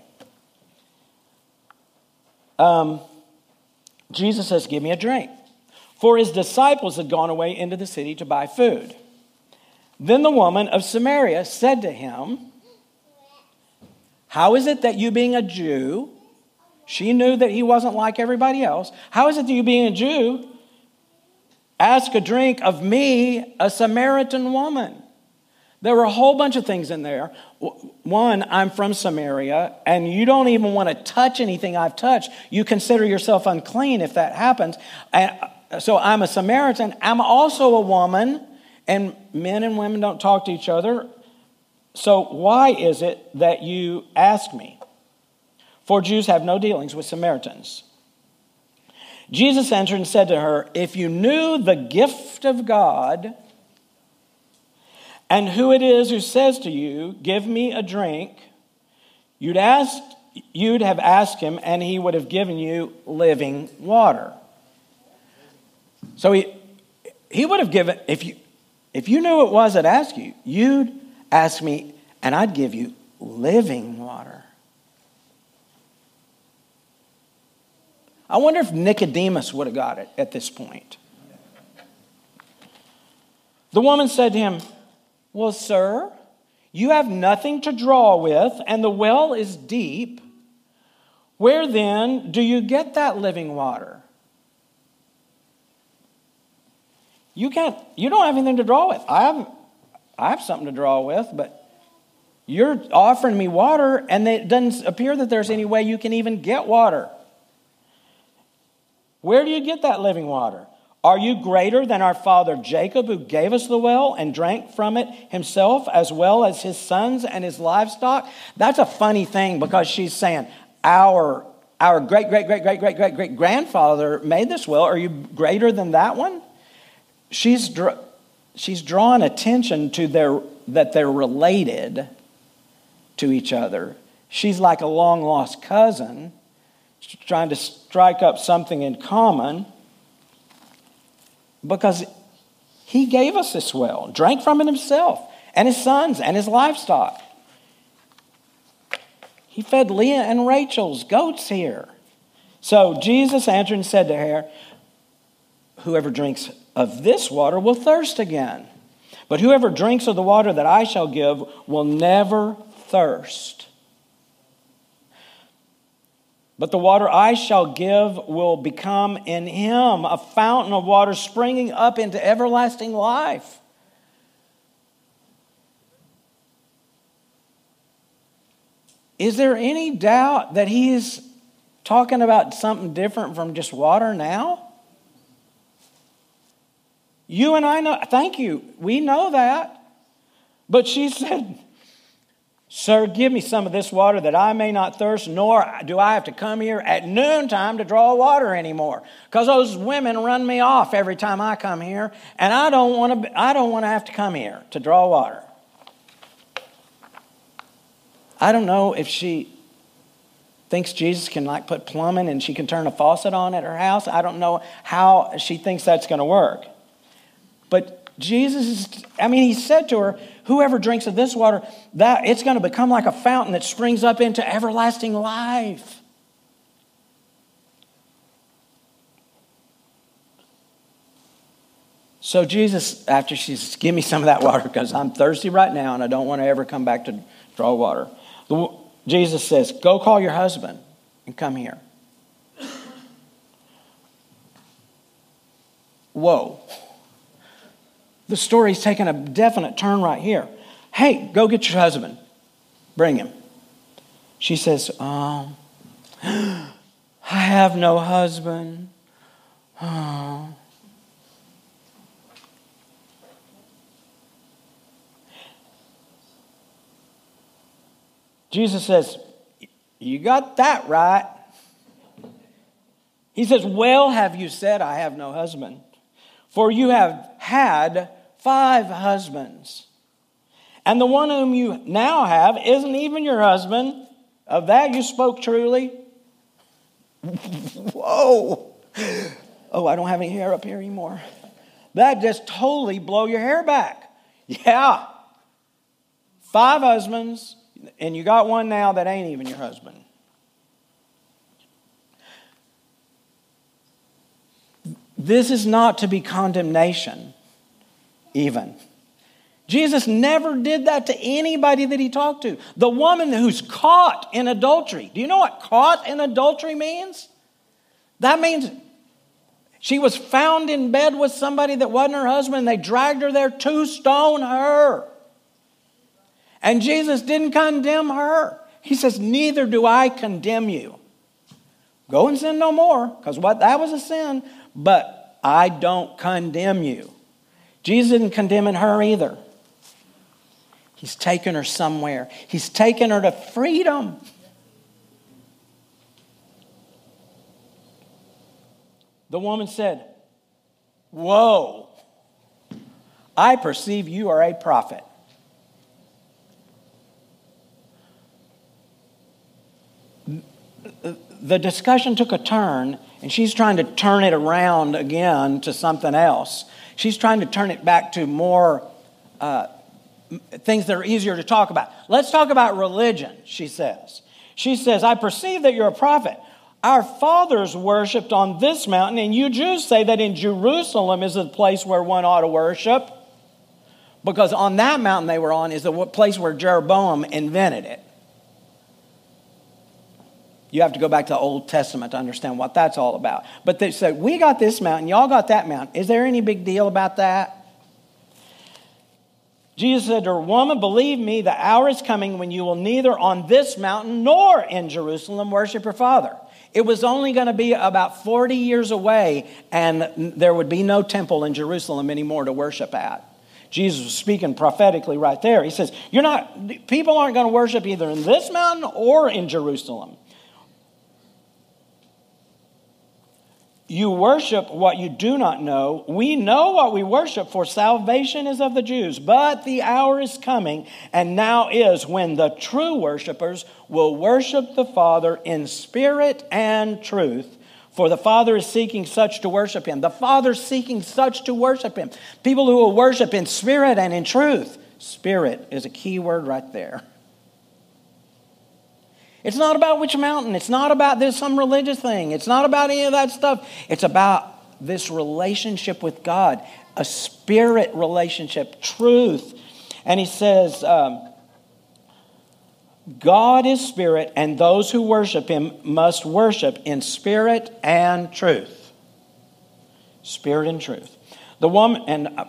Um, Jesus says, Give me a drink. For his disciples had gone away into the city to buy food. Then the woman of Samaria said to him, How is it that you, being a Jew, she knew that he wasn't like everybody else, how is it that you, being a Jew, ask a drink of me, a Samaritan woman? There were a whole bunch of things in there. One, I'm from Samaria, and you don't even want to touch anything I've touched. You consider yourself unclean if that happens. Uh, so I'm a Samaritan. I'm also a woman, and men and women don't talk to each other. So why is it that you ask me? For Jews have no dealings with Samaritans. Jesus answered and said to her, If you knew the gift of God, and who it is who says to you, Give me a drink, you'd, ask, you'd have asked him, and he would have given you living water. So he, he would have given, if you, if you knew it was that asked you, you'd ask me, and I'd give you living water. I wonder if Nicodemus would have got it at this point. The woman said to him, well, sir, you have nothing to draw with, and the well is deep. Where then do you get that living water? You can't, you don't have anything to draw with. I have, I have something to draw with, but you're offering me water, and it doesn't appear that there's any way you can even get water. Where do you get that living water? Are you greater than our father Jacob, who gave us the well and drank from it himself, as well as his sons and his livestock? That's a funny thing because she's saying, Our, our great, great, great, great, great, great, great grandfather made this well. Are you greater than that one? She's, she's drawing attention to their, that they're related to each other. She's like a long lost cousin trying to strike up something in common because he gave us this well, drank from it himself, and his sons and his livestock. He fed Leah and Rachel's goats here. So Jesus answered and said to her, Whoever drinks of this water will thirst again. But whoever drinks of the water that I shall give will never thirst. But the water I shall give will become in him a fountain of water springing up into everlasting life. Is there any doubt that he is talking about something different from just water now? You and I know, thank you, we know that. But she said, Sir, give me some of this water that I may not thirst, nor do I have to come here at noontime to draw water anymore. Because those women run me off every time I come here, and I don't want to I don't want to have to come here to draw water. I don't know if she thinks Jesus can like put plumbing and she can turn a faucet on at her house. I don't know how she thinks that's going to work. But Jesus is, I mean, he said to her, Whoever drinks of this water, that it's going to become like a fountain that springs up into everlasting life. So Jesus, after she says, Give me some of that water because I'm thirsty right now and I don't want to ever come back to draw water. Jesus says, Go call your husband and come here. Whoa. The story's taken a definite turn right here. Hey, go get your husband. Bring him. She says, Oh, I have no husband. Oh. Jesus says, You got that right. He says, Well, have you said, I have no husband? For you have had five husbands. And the one whom you now have isn't even your husband. Of that you spoke truly. Whoa. Oh, I don't have any hair up here anymore. That just totally blow your hair back. Yeah. Five husbands, and you got one now that ain't even your husband. This is not to be condemnation, even. Jesus never did that to anybody that he talked to. The woman who's caught in adultery. Do you know what caught in adultery means? That means she was found in bed with somebody that wasn't her husband. And they dragged her there to stone her. And Jesus didn't condemn her. He says, Neither do I condemn you. Go and sin no more, because what that was a sin, but I don't condemn you. Jesus isn't condemning her either. He's taken her somewhere, He's taken her to freedom. The woman said, Whoa, I perceive you are a prophet. The discussion took a turn and she's trying to turn it around again to something else. She's trying to turn it back to more uh, things that are easier to talk about. Let's talk about religion, she says. She says, I perceive that you're a prophet. Our fathers worshiped on this mountain, and you Jews say that in Jerusalem is the place where one ought to worship. Because on that mountain they were on is the place where Jeroboam invented it. You have to go back to the Old Testament to understand what that's all about. But they said, We got this mountain, y'all got that mountain. Is there any big deal about that? Jesus said to her, Woman, believe me, the hour is coming when you will neither on this mountain nor in Jerusalem worship your Father. It was only going to be about 40 years away, and there would be no temple in Jerusalem anymore to worship at. Jesus was speaking prophetically right there. He says, You're not, people aren't going to worship either in this mountain or in Jerusalem. You worship what you do not know. We know what we worship, for salvation is of the Jews. But the hour is coming, and now is, when the true worshipers will worship the Father in spirit and truth. For the Father is seeking such to worship Him. The Father is seeking such to worship Him. People who will worship in spirit and in truth. Spirit is a key word right there. It's not about which mountain. It's not about this some religious thing. It's not about any of that stuff. It's about this relationship with God, a spirit relationship, truth. And he says, um, God is spirit, and those who worship him must worship in spirit and truth. Spirit and truth. The woman, and uh,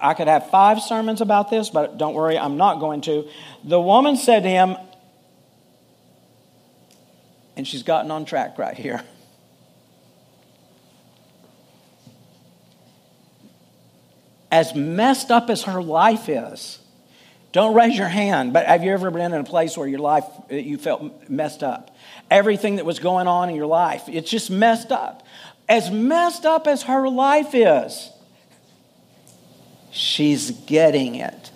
I could have five sermons about this, but don't worry, I'm not going to. The woman said to him, and she's gotten on track right here. As messed up as her life is, don't raise your hand, but have you ever been in a place where your life, you felt messed up? Everything that was going on in your life, it's just messed up. As messed up as her life is, she's getting it.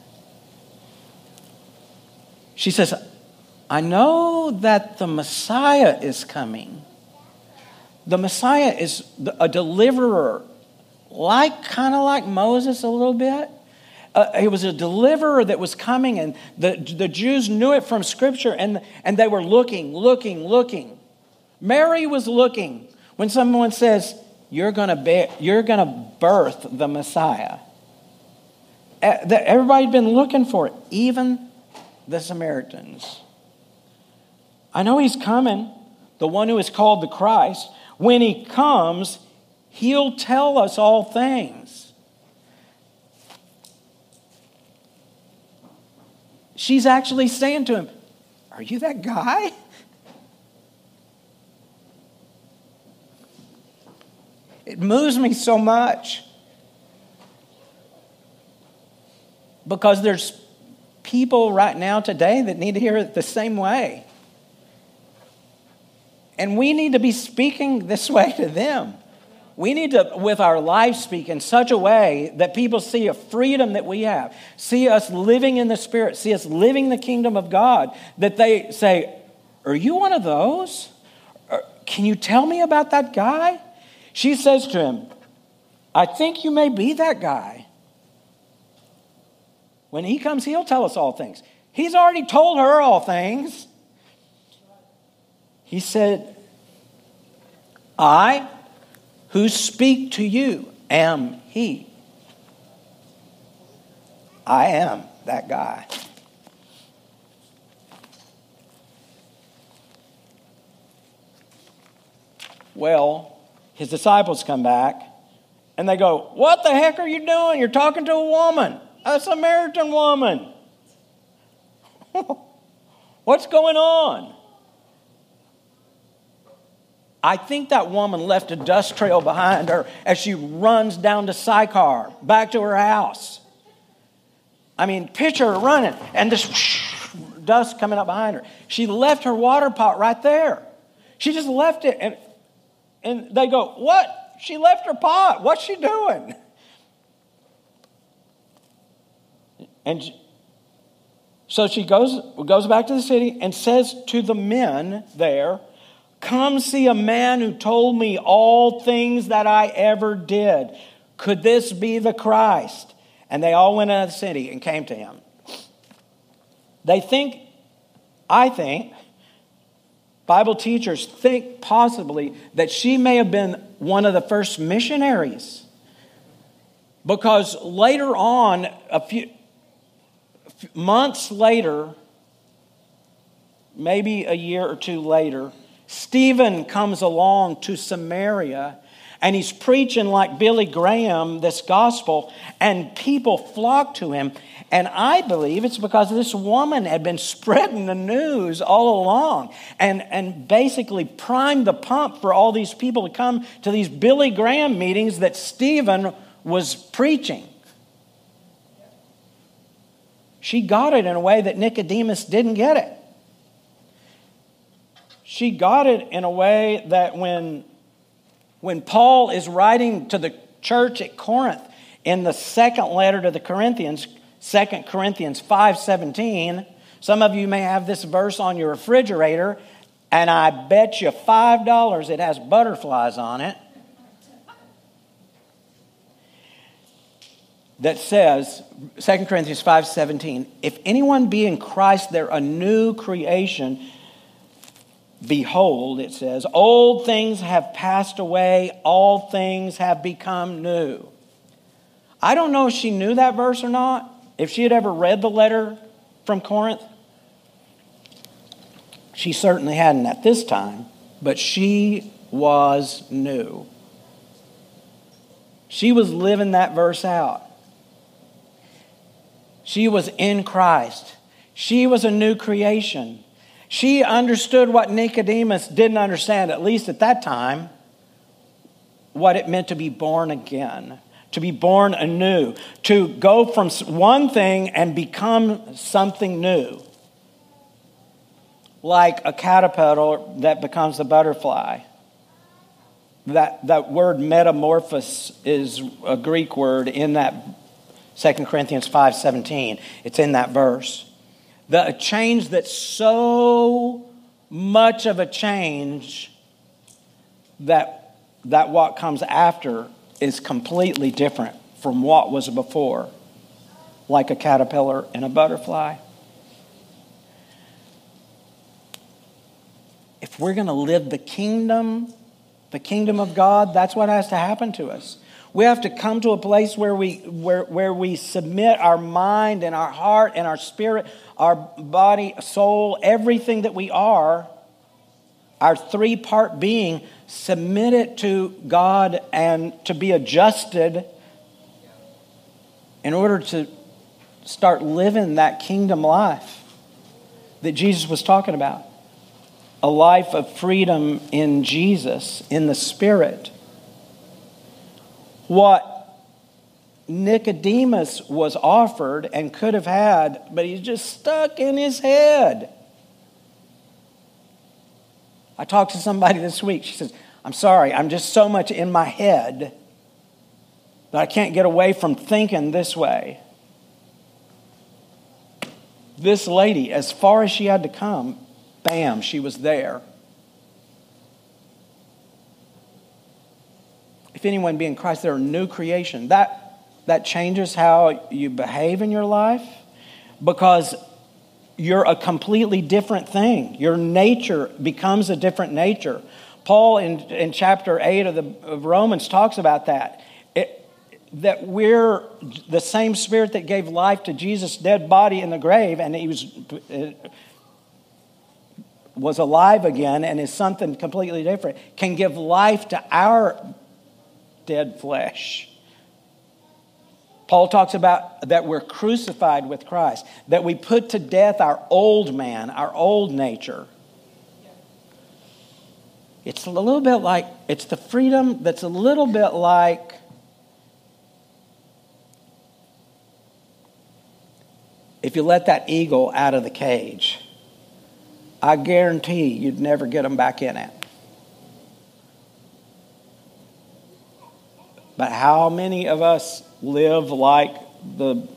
She says, I know that the Messiah is coming. The Messiah is a deliverer like kind of like Moses a little bit. Uh, he was a deliverer that was coming, and the, the Jews knew it from Scripture, and, and they were looking, looking, looking. Mary was looking. When someone says, You're going to you're going to birth the Messiah, everybody'd been looking for it, even the Samaritans. I know he's coming, the one who is called the Christ. When he comes, he'll tell us all things. She's actually saying to him, Are you that guy? It moves me so much because there's people right now today that need to hear it the same way. And we need to be speaking this way to them. We need to, with our life, speak in such a way that people see a freedom that we have, see us living in the Spirit, see us living the kingdom of God, that they say, Are you one of those? Can you tell me about that guy? She says to him, I think you may be that guy. When he comes, he'll tell us all things. He's already told her all things. He said, I who speak to you am he. I am that guy. Well, his disciples come back and they go, What the heck are you doing? You're talking to a woman, a Samaritan woman. What's going on? I think that woman left a dust trail behind her as she runs down to Sychar, back to her house. I mean, picture her running and this dust coming up behind her. She left her water pot right there. She just left it, and, and they go, What? She left her pot. What's she doing? And so she goes, goes back to the city and says to the men there, Come see a man who told me all things that I ever did. Could this be the Christ? And they all went out of the city and came to him. They think, I think, Bible teachers think possibly that she may have been one of the first missionaries. Because later on, a few months later, maybe a year or two later, Stephen comes along to Samaria and he's preaching like Billy Graham this gospel, and people flock to him. And I believe it's because this woman had been spreading the news all along and, and basically primed the pump for all these people to come to these Billy Graham meetings that Stephen was preaching. She got it in a way that Nicodemus didn't get it she got it in a way that when, when Paul is writing to the church at Corinth in the second letter to the Corinthians, 2 Corinthians 5:17, some of you may have this verse on your refrigerator, and I bet you $5 it has butterflies on it. That says, 2 Corinthians 5:17, if anyone be in Christ, they're a new creation. Behold, it says, old things have passed away, all things have become new. I don't know if she knew that verse or not, if she had ever read the letter from Corinth. She certainly hadn't at this time, but she was new. She was living that verse out. She was in Christ. She was a new creation. She understood what Nicodemus didn't understand, at least at that time, what it meant to be born again, to be born anew, to go from one thing and become something new. Like a caterpillar that becomes a butterfly. That, that word metamorphosis is a Greek word in that 2 Corinthians 5:17. It's in that verse. The change that's so much of a change that, that what comes after is completely different from what was before, like a caterpillar and a butterfly. If we're going to live the kingdom, the kingdom of God, that's what has to happen to us. We have to come to a place where we, where, where we submit our mind and our heart and our spirit, our body, soul, everything that we are, our three part being, submit it to God and to be adjusted in order to start living that kingdom life that Jesus was talking about. A life of freedom in Jesus, in the Spirit what Nicodemus was offered and could have had, but he's just stuck in his head. I talked to somebody this week. She says, I'm sorry, I'm just so much in my head that I can't get away from thinking this way. This lady, as far as she had to come, bam, she was there. Anyone be in Christ, they're a new creation. That, that changes how you behave in your life because you're a completely different thing. Your nature becomes a different nature. Paul in, in chapter 8 of, the, of Romans talks about that. It, that we're the same spirit that gave life to Jesus' dead body in the grave, and he was, was alive again and is something completely different, can give life to our dead flesh. Paul talks about that we're crucified with Christ, that we put to death our old man, our old nature. It's a little bit like, it's the freedom that's a little bit like if you let that eagle out of the cage. I guarantee you'd never get them back in it. But how many of us live like the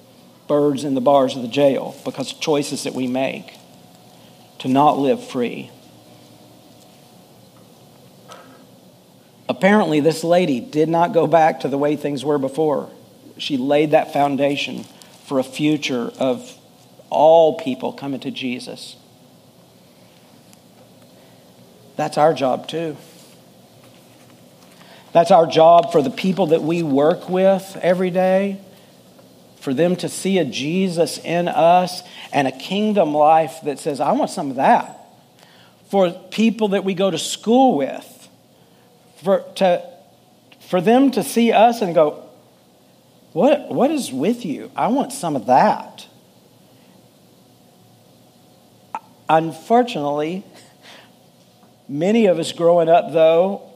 birds in the bars of the jail because of choices that we make to not live free? Apparently, this lady did not go back to the way things were before. She laid that foundation for a future of all people coming to Jesus. That's our job, too. That's our job for the people that we work with every day, for them to see a Jesus in us and a kingdom life that says, I want some of that. For people that we go to school with, for, to, for them to see us and go, what, what is with you? I want some of that. Unfortunately, many of us growing up, though,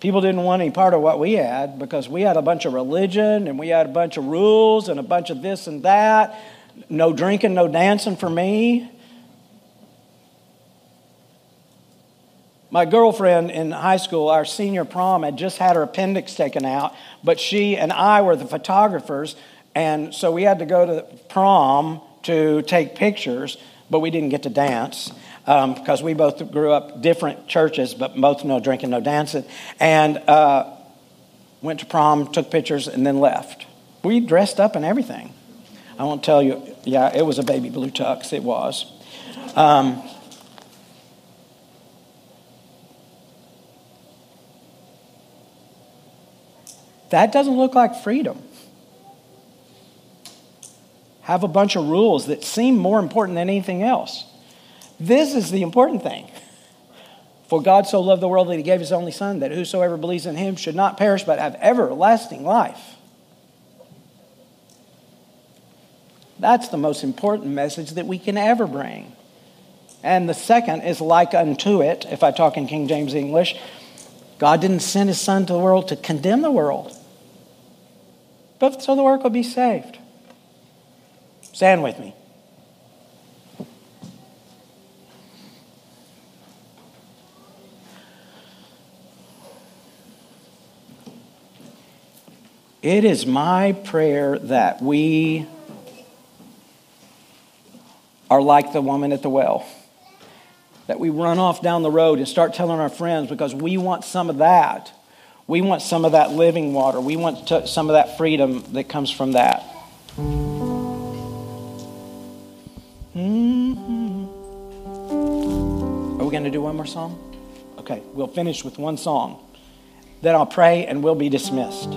People didn't want any part of what we had because we had a bunch of religion and we had a bunch of rules and a bunch of this and that. No drinking, no dancing for me. My girlfriend in high school, our senior prom, had just had her appendix taken out, but she and I were the photographers, and so we had to go to prom to take pictures, but we didn't get to dance because um, we both grew up different churches, but both no drinking, no dancing, and uh, went to prom, took pictures, and then left. We dressed up and everything. I won't tell you. Yeah, it was a baby blue tux. It was. Um, that doesn't look like freedom. Have a bunch of rules that seem more important than anything else. This is the important thing. For God so loved the world that he gave his only Son, that whosoever believes in him should not perish but have everlasting life. That's the most important message that we can ever bring. And the second is like unto it, if I talk in King James English. God didn't send his Son to the world to condemn the world, but so the world could be saved. Stand with me. It is my prayer that we are like the woman at the well. that we run off down the road and start telling our friends because we want some of that. We want some of that living water. We want to, some of that freedom that comes from that. Mm-hmm. Are we going to do one more song? Okay, we'll finish with one song. Then I'll pray and we'll be dismissed.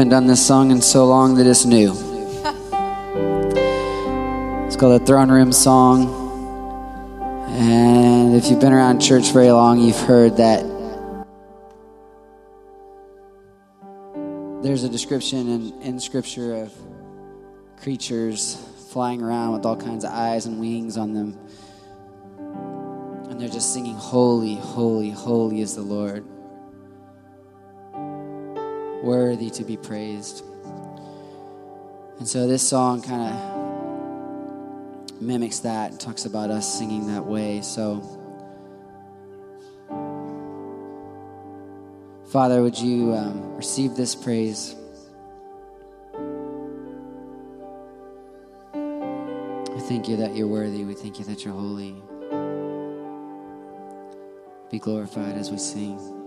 Haven't done this song in so long that it's new. It's called the Throne Room Song. And if you've been around church very long, you've heard that there's a description in, in Scripture of creatures flying around with all kinds of eyes and wings on them. And they're just singing, Holy, holy, holy is the Lord worthy to be praised. And so this song kind of mimics that and talks about us singing that way. So, Father, would you um, receive this praise? We thank you that you're worthy. We thank you that you're holy. Be glorified as we sing.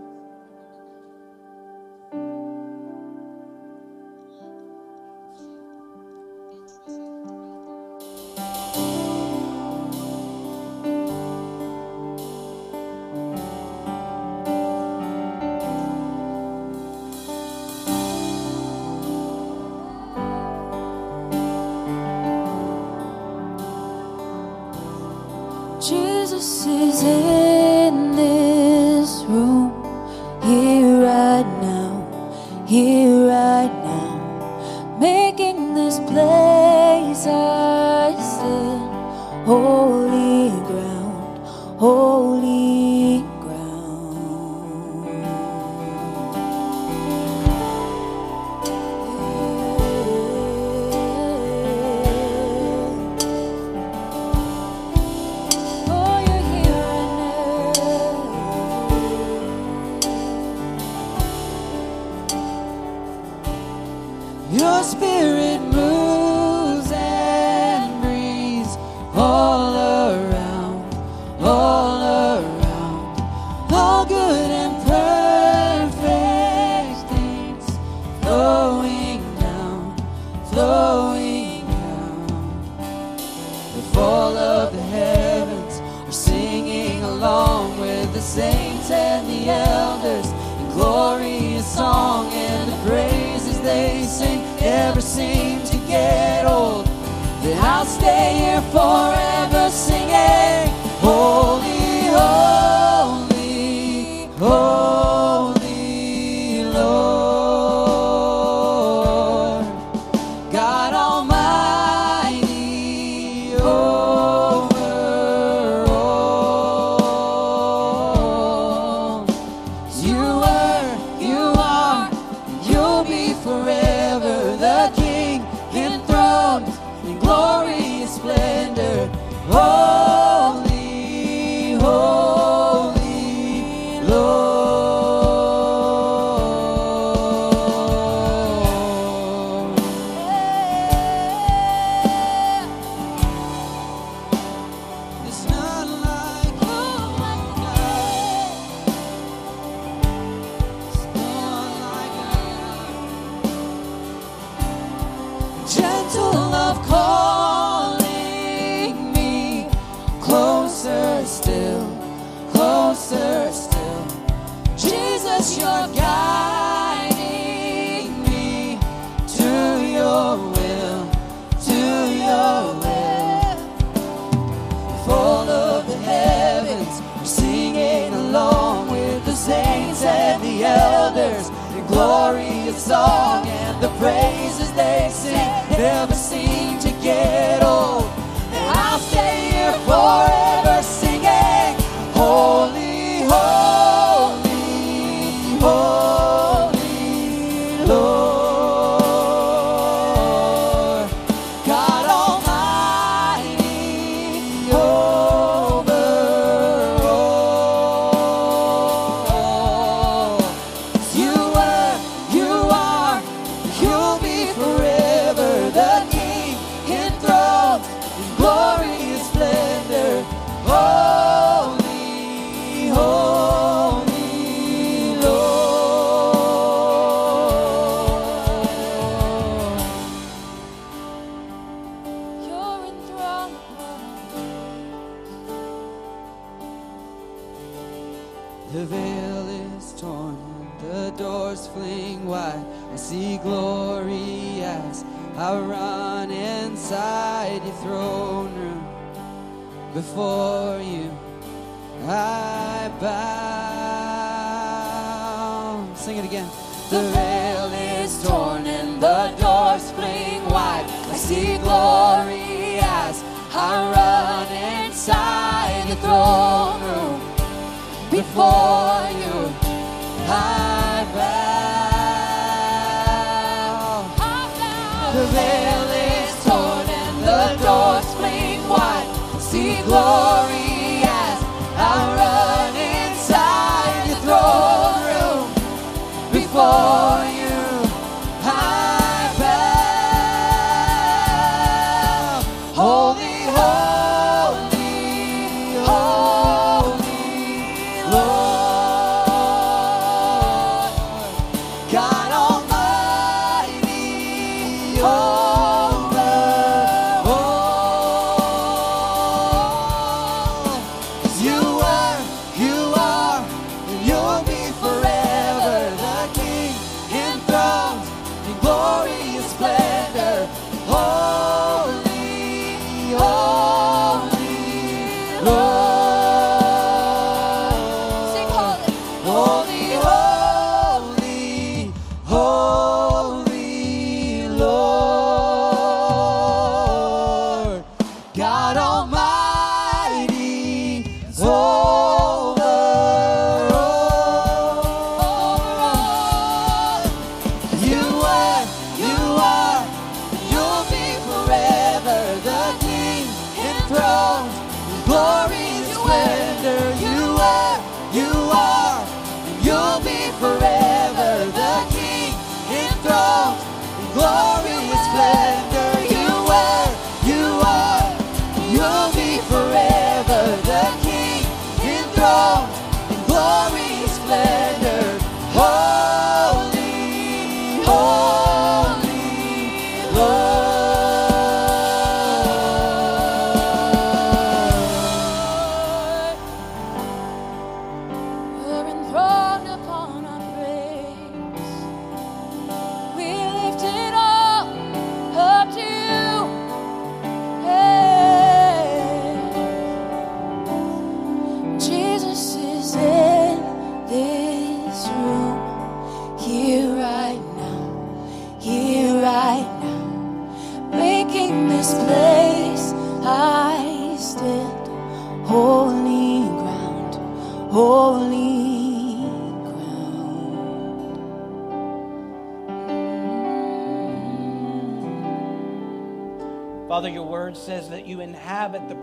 Your spirit moves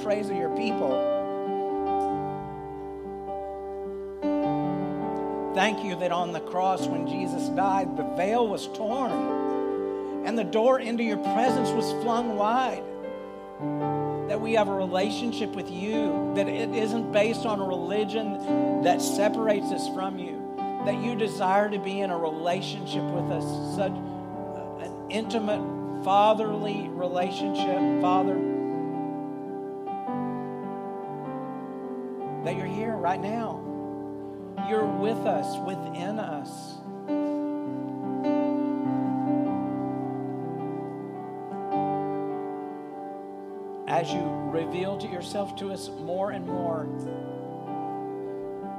praise of your people. Thank you that on the cross, when Jesus died, the veil was torn and the door into your presence was flung wide. That we have a relationship with you, that it isn't based on a religion that separates us from you, that you desire to be in a relationship with us, such an intimate fatherly relationship, Father. that you're here right now. You're with us, within us. As you reveal to yourself to us more and more,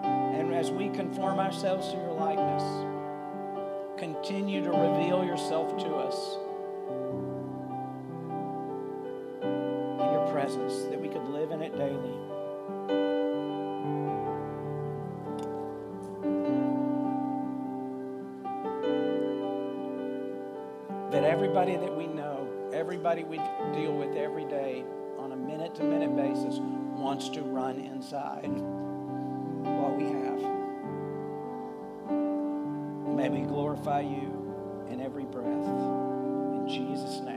and as we conform ourselves to your likeness, continue to reveal yourself to us. in your Presence that we could live in it daily. everybody that we know, everybody we deal with every day on a minute to minute basis wants to run inside what we have. May we glorify you in every breath. In Jesus' name.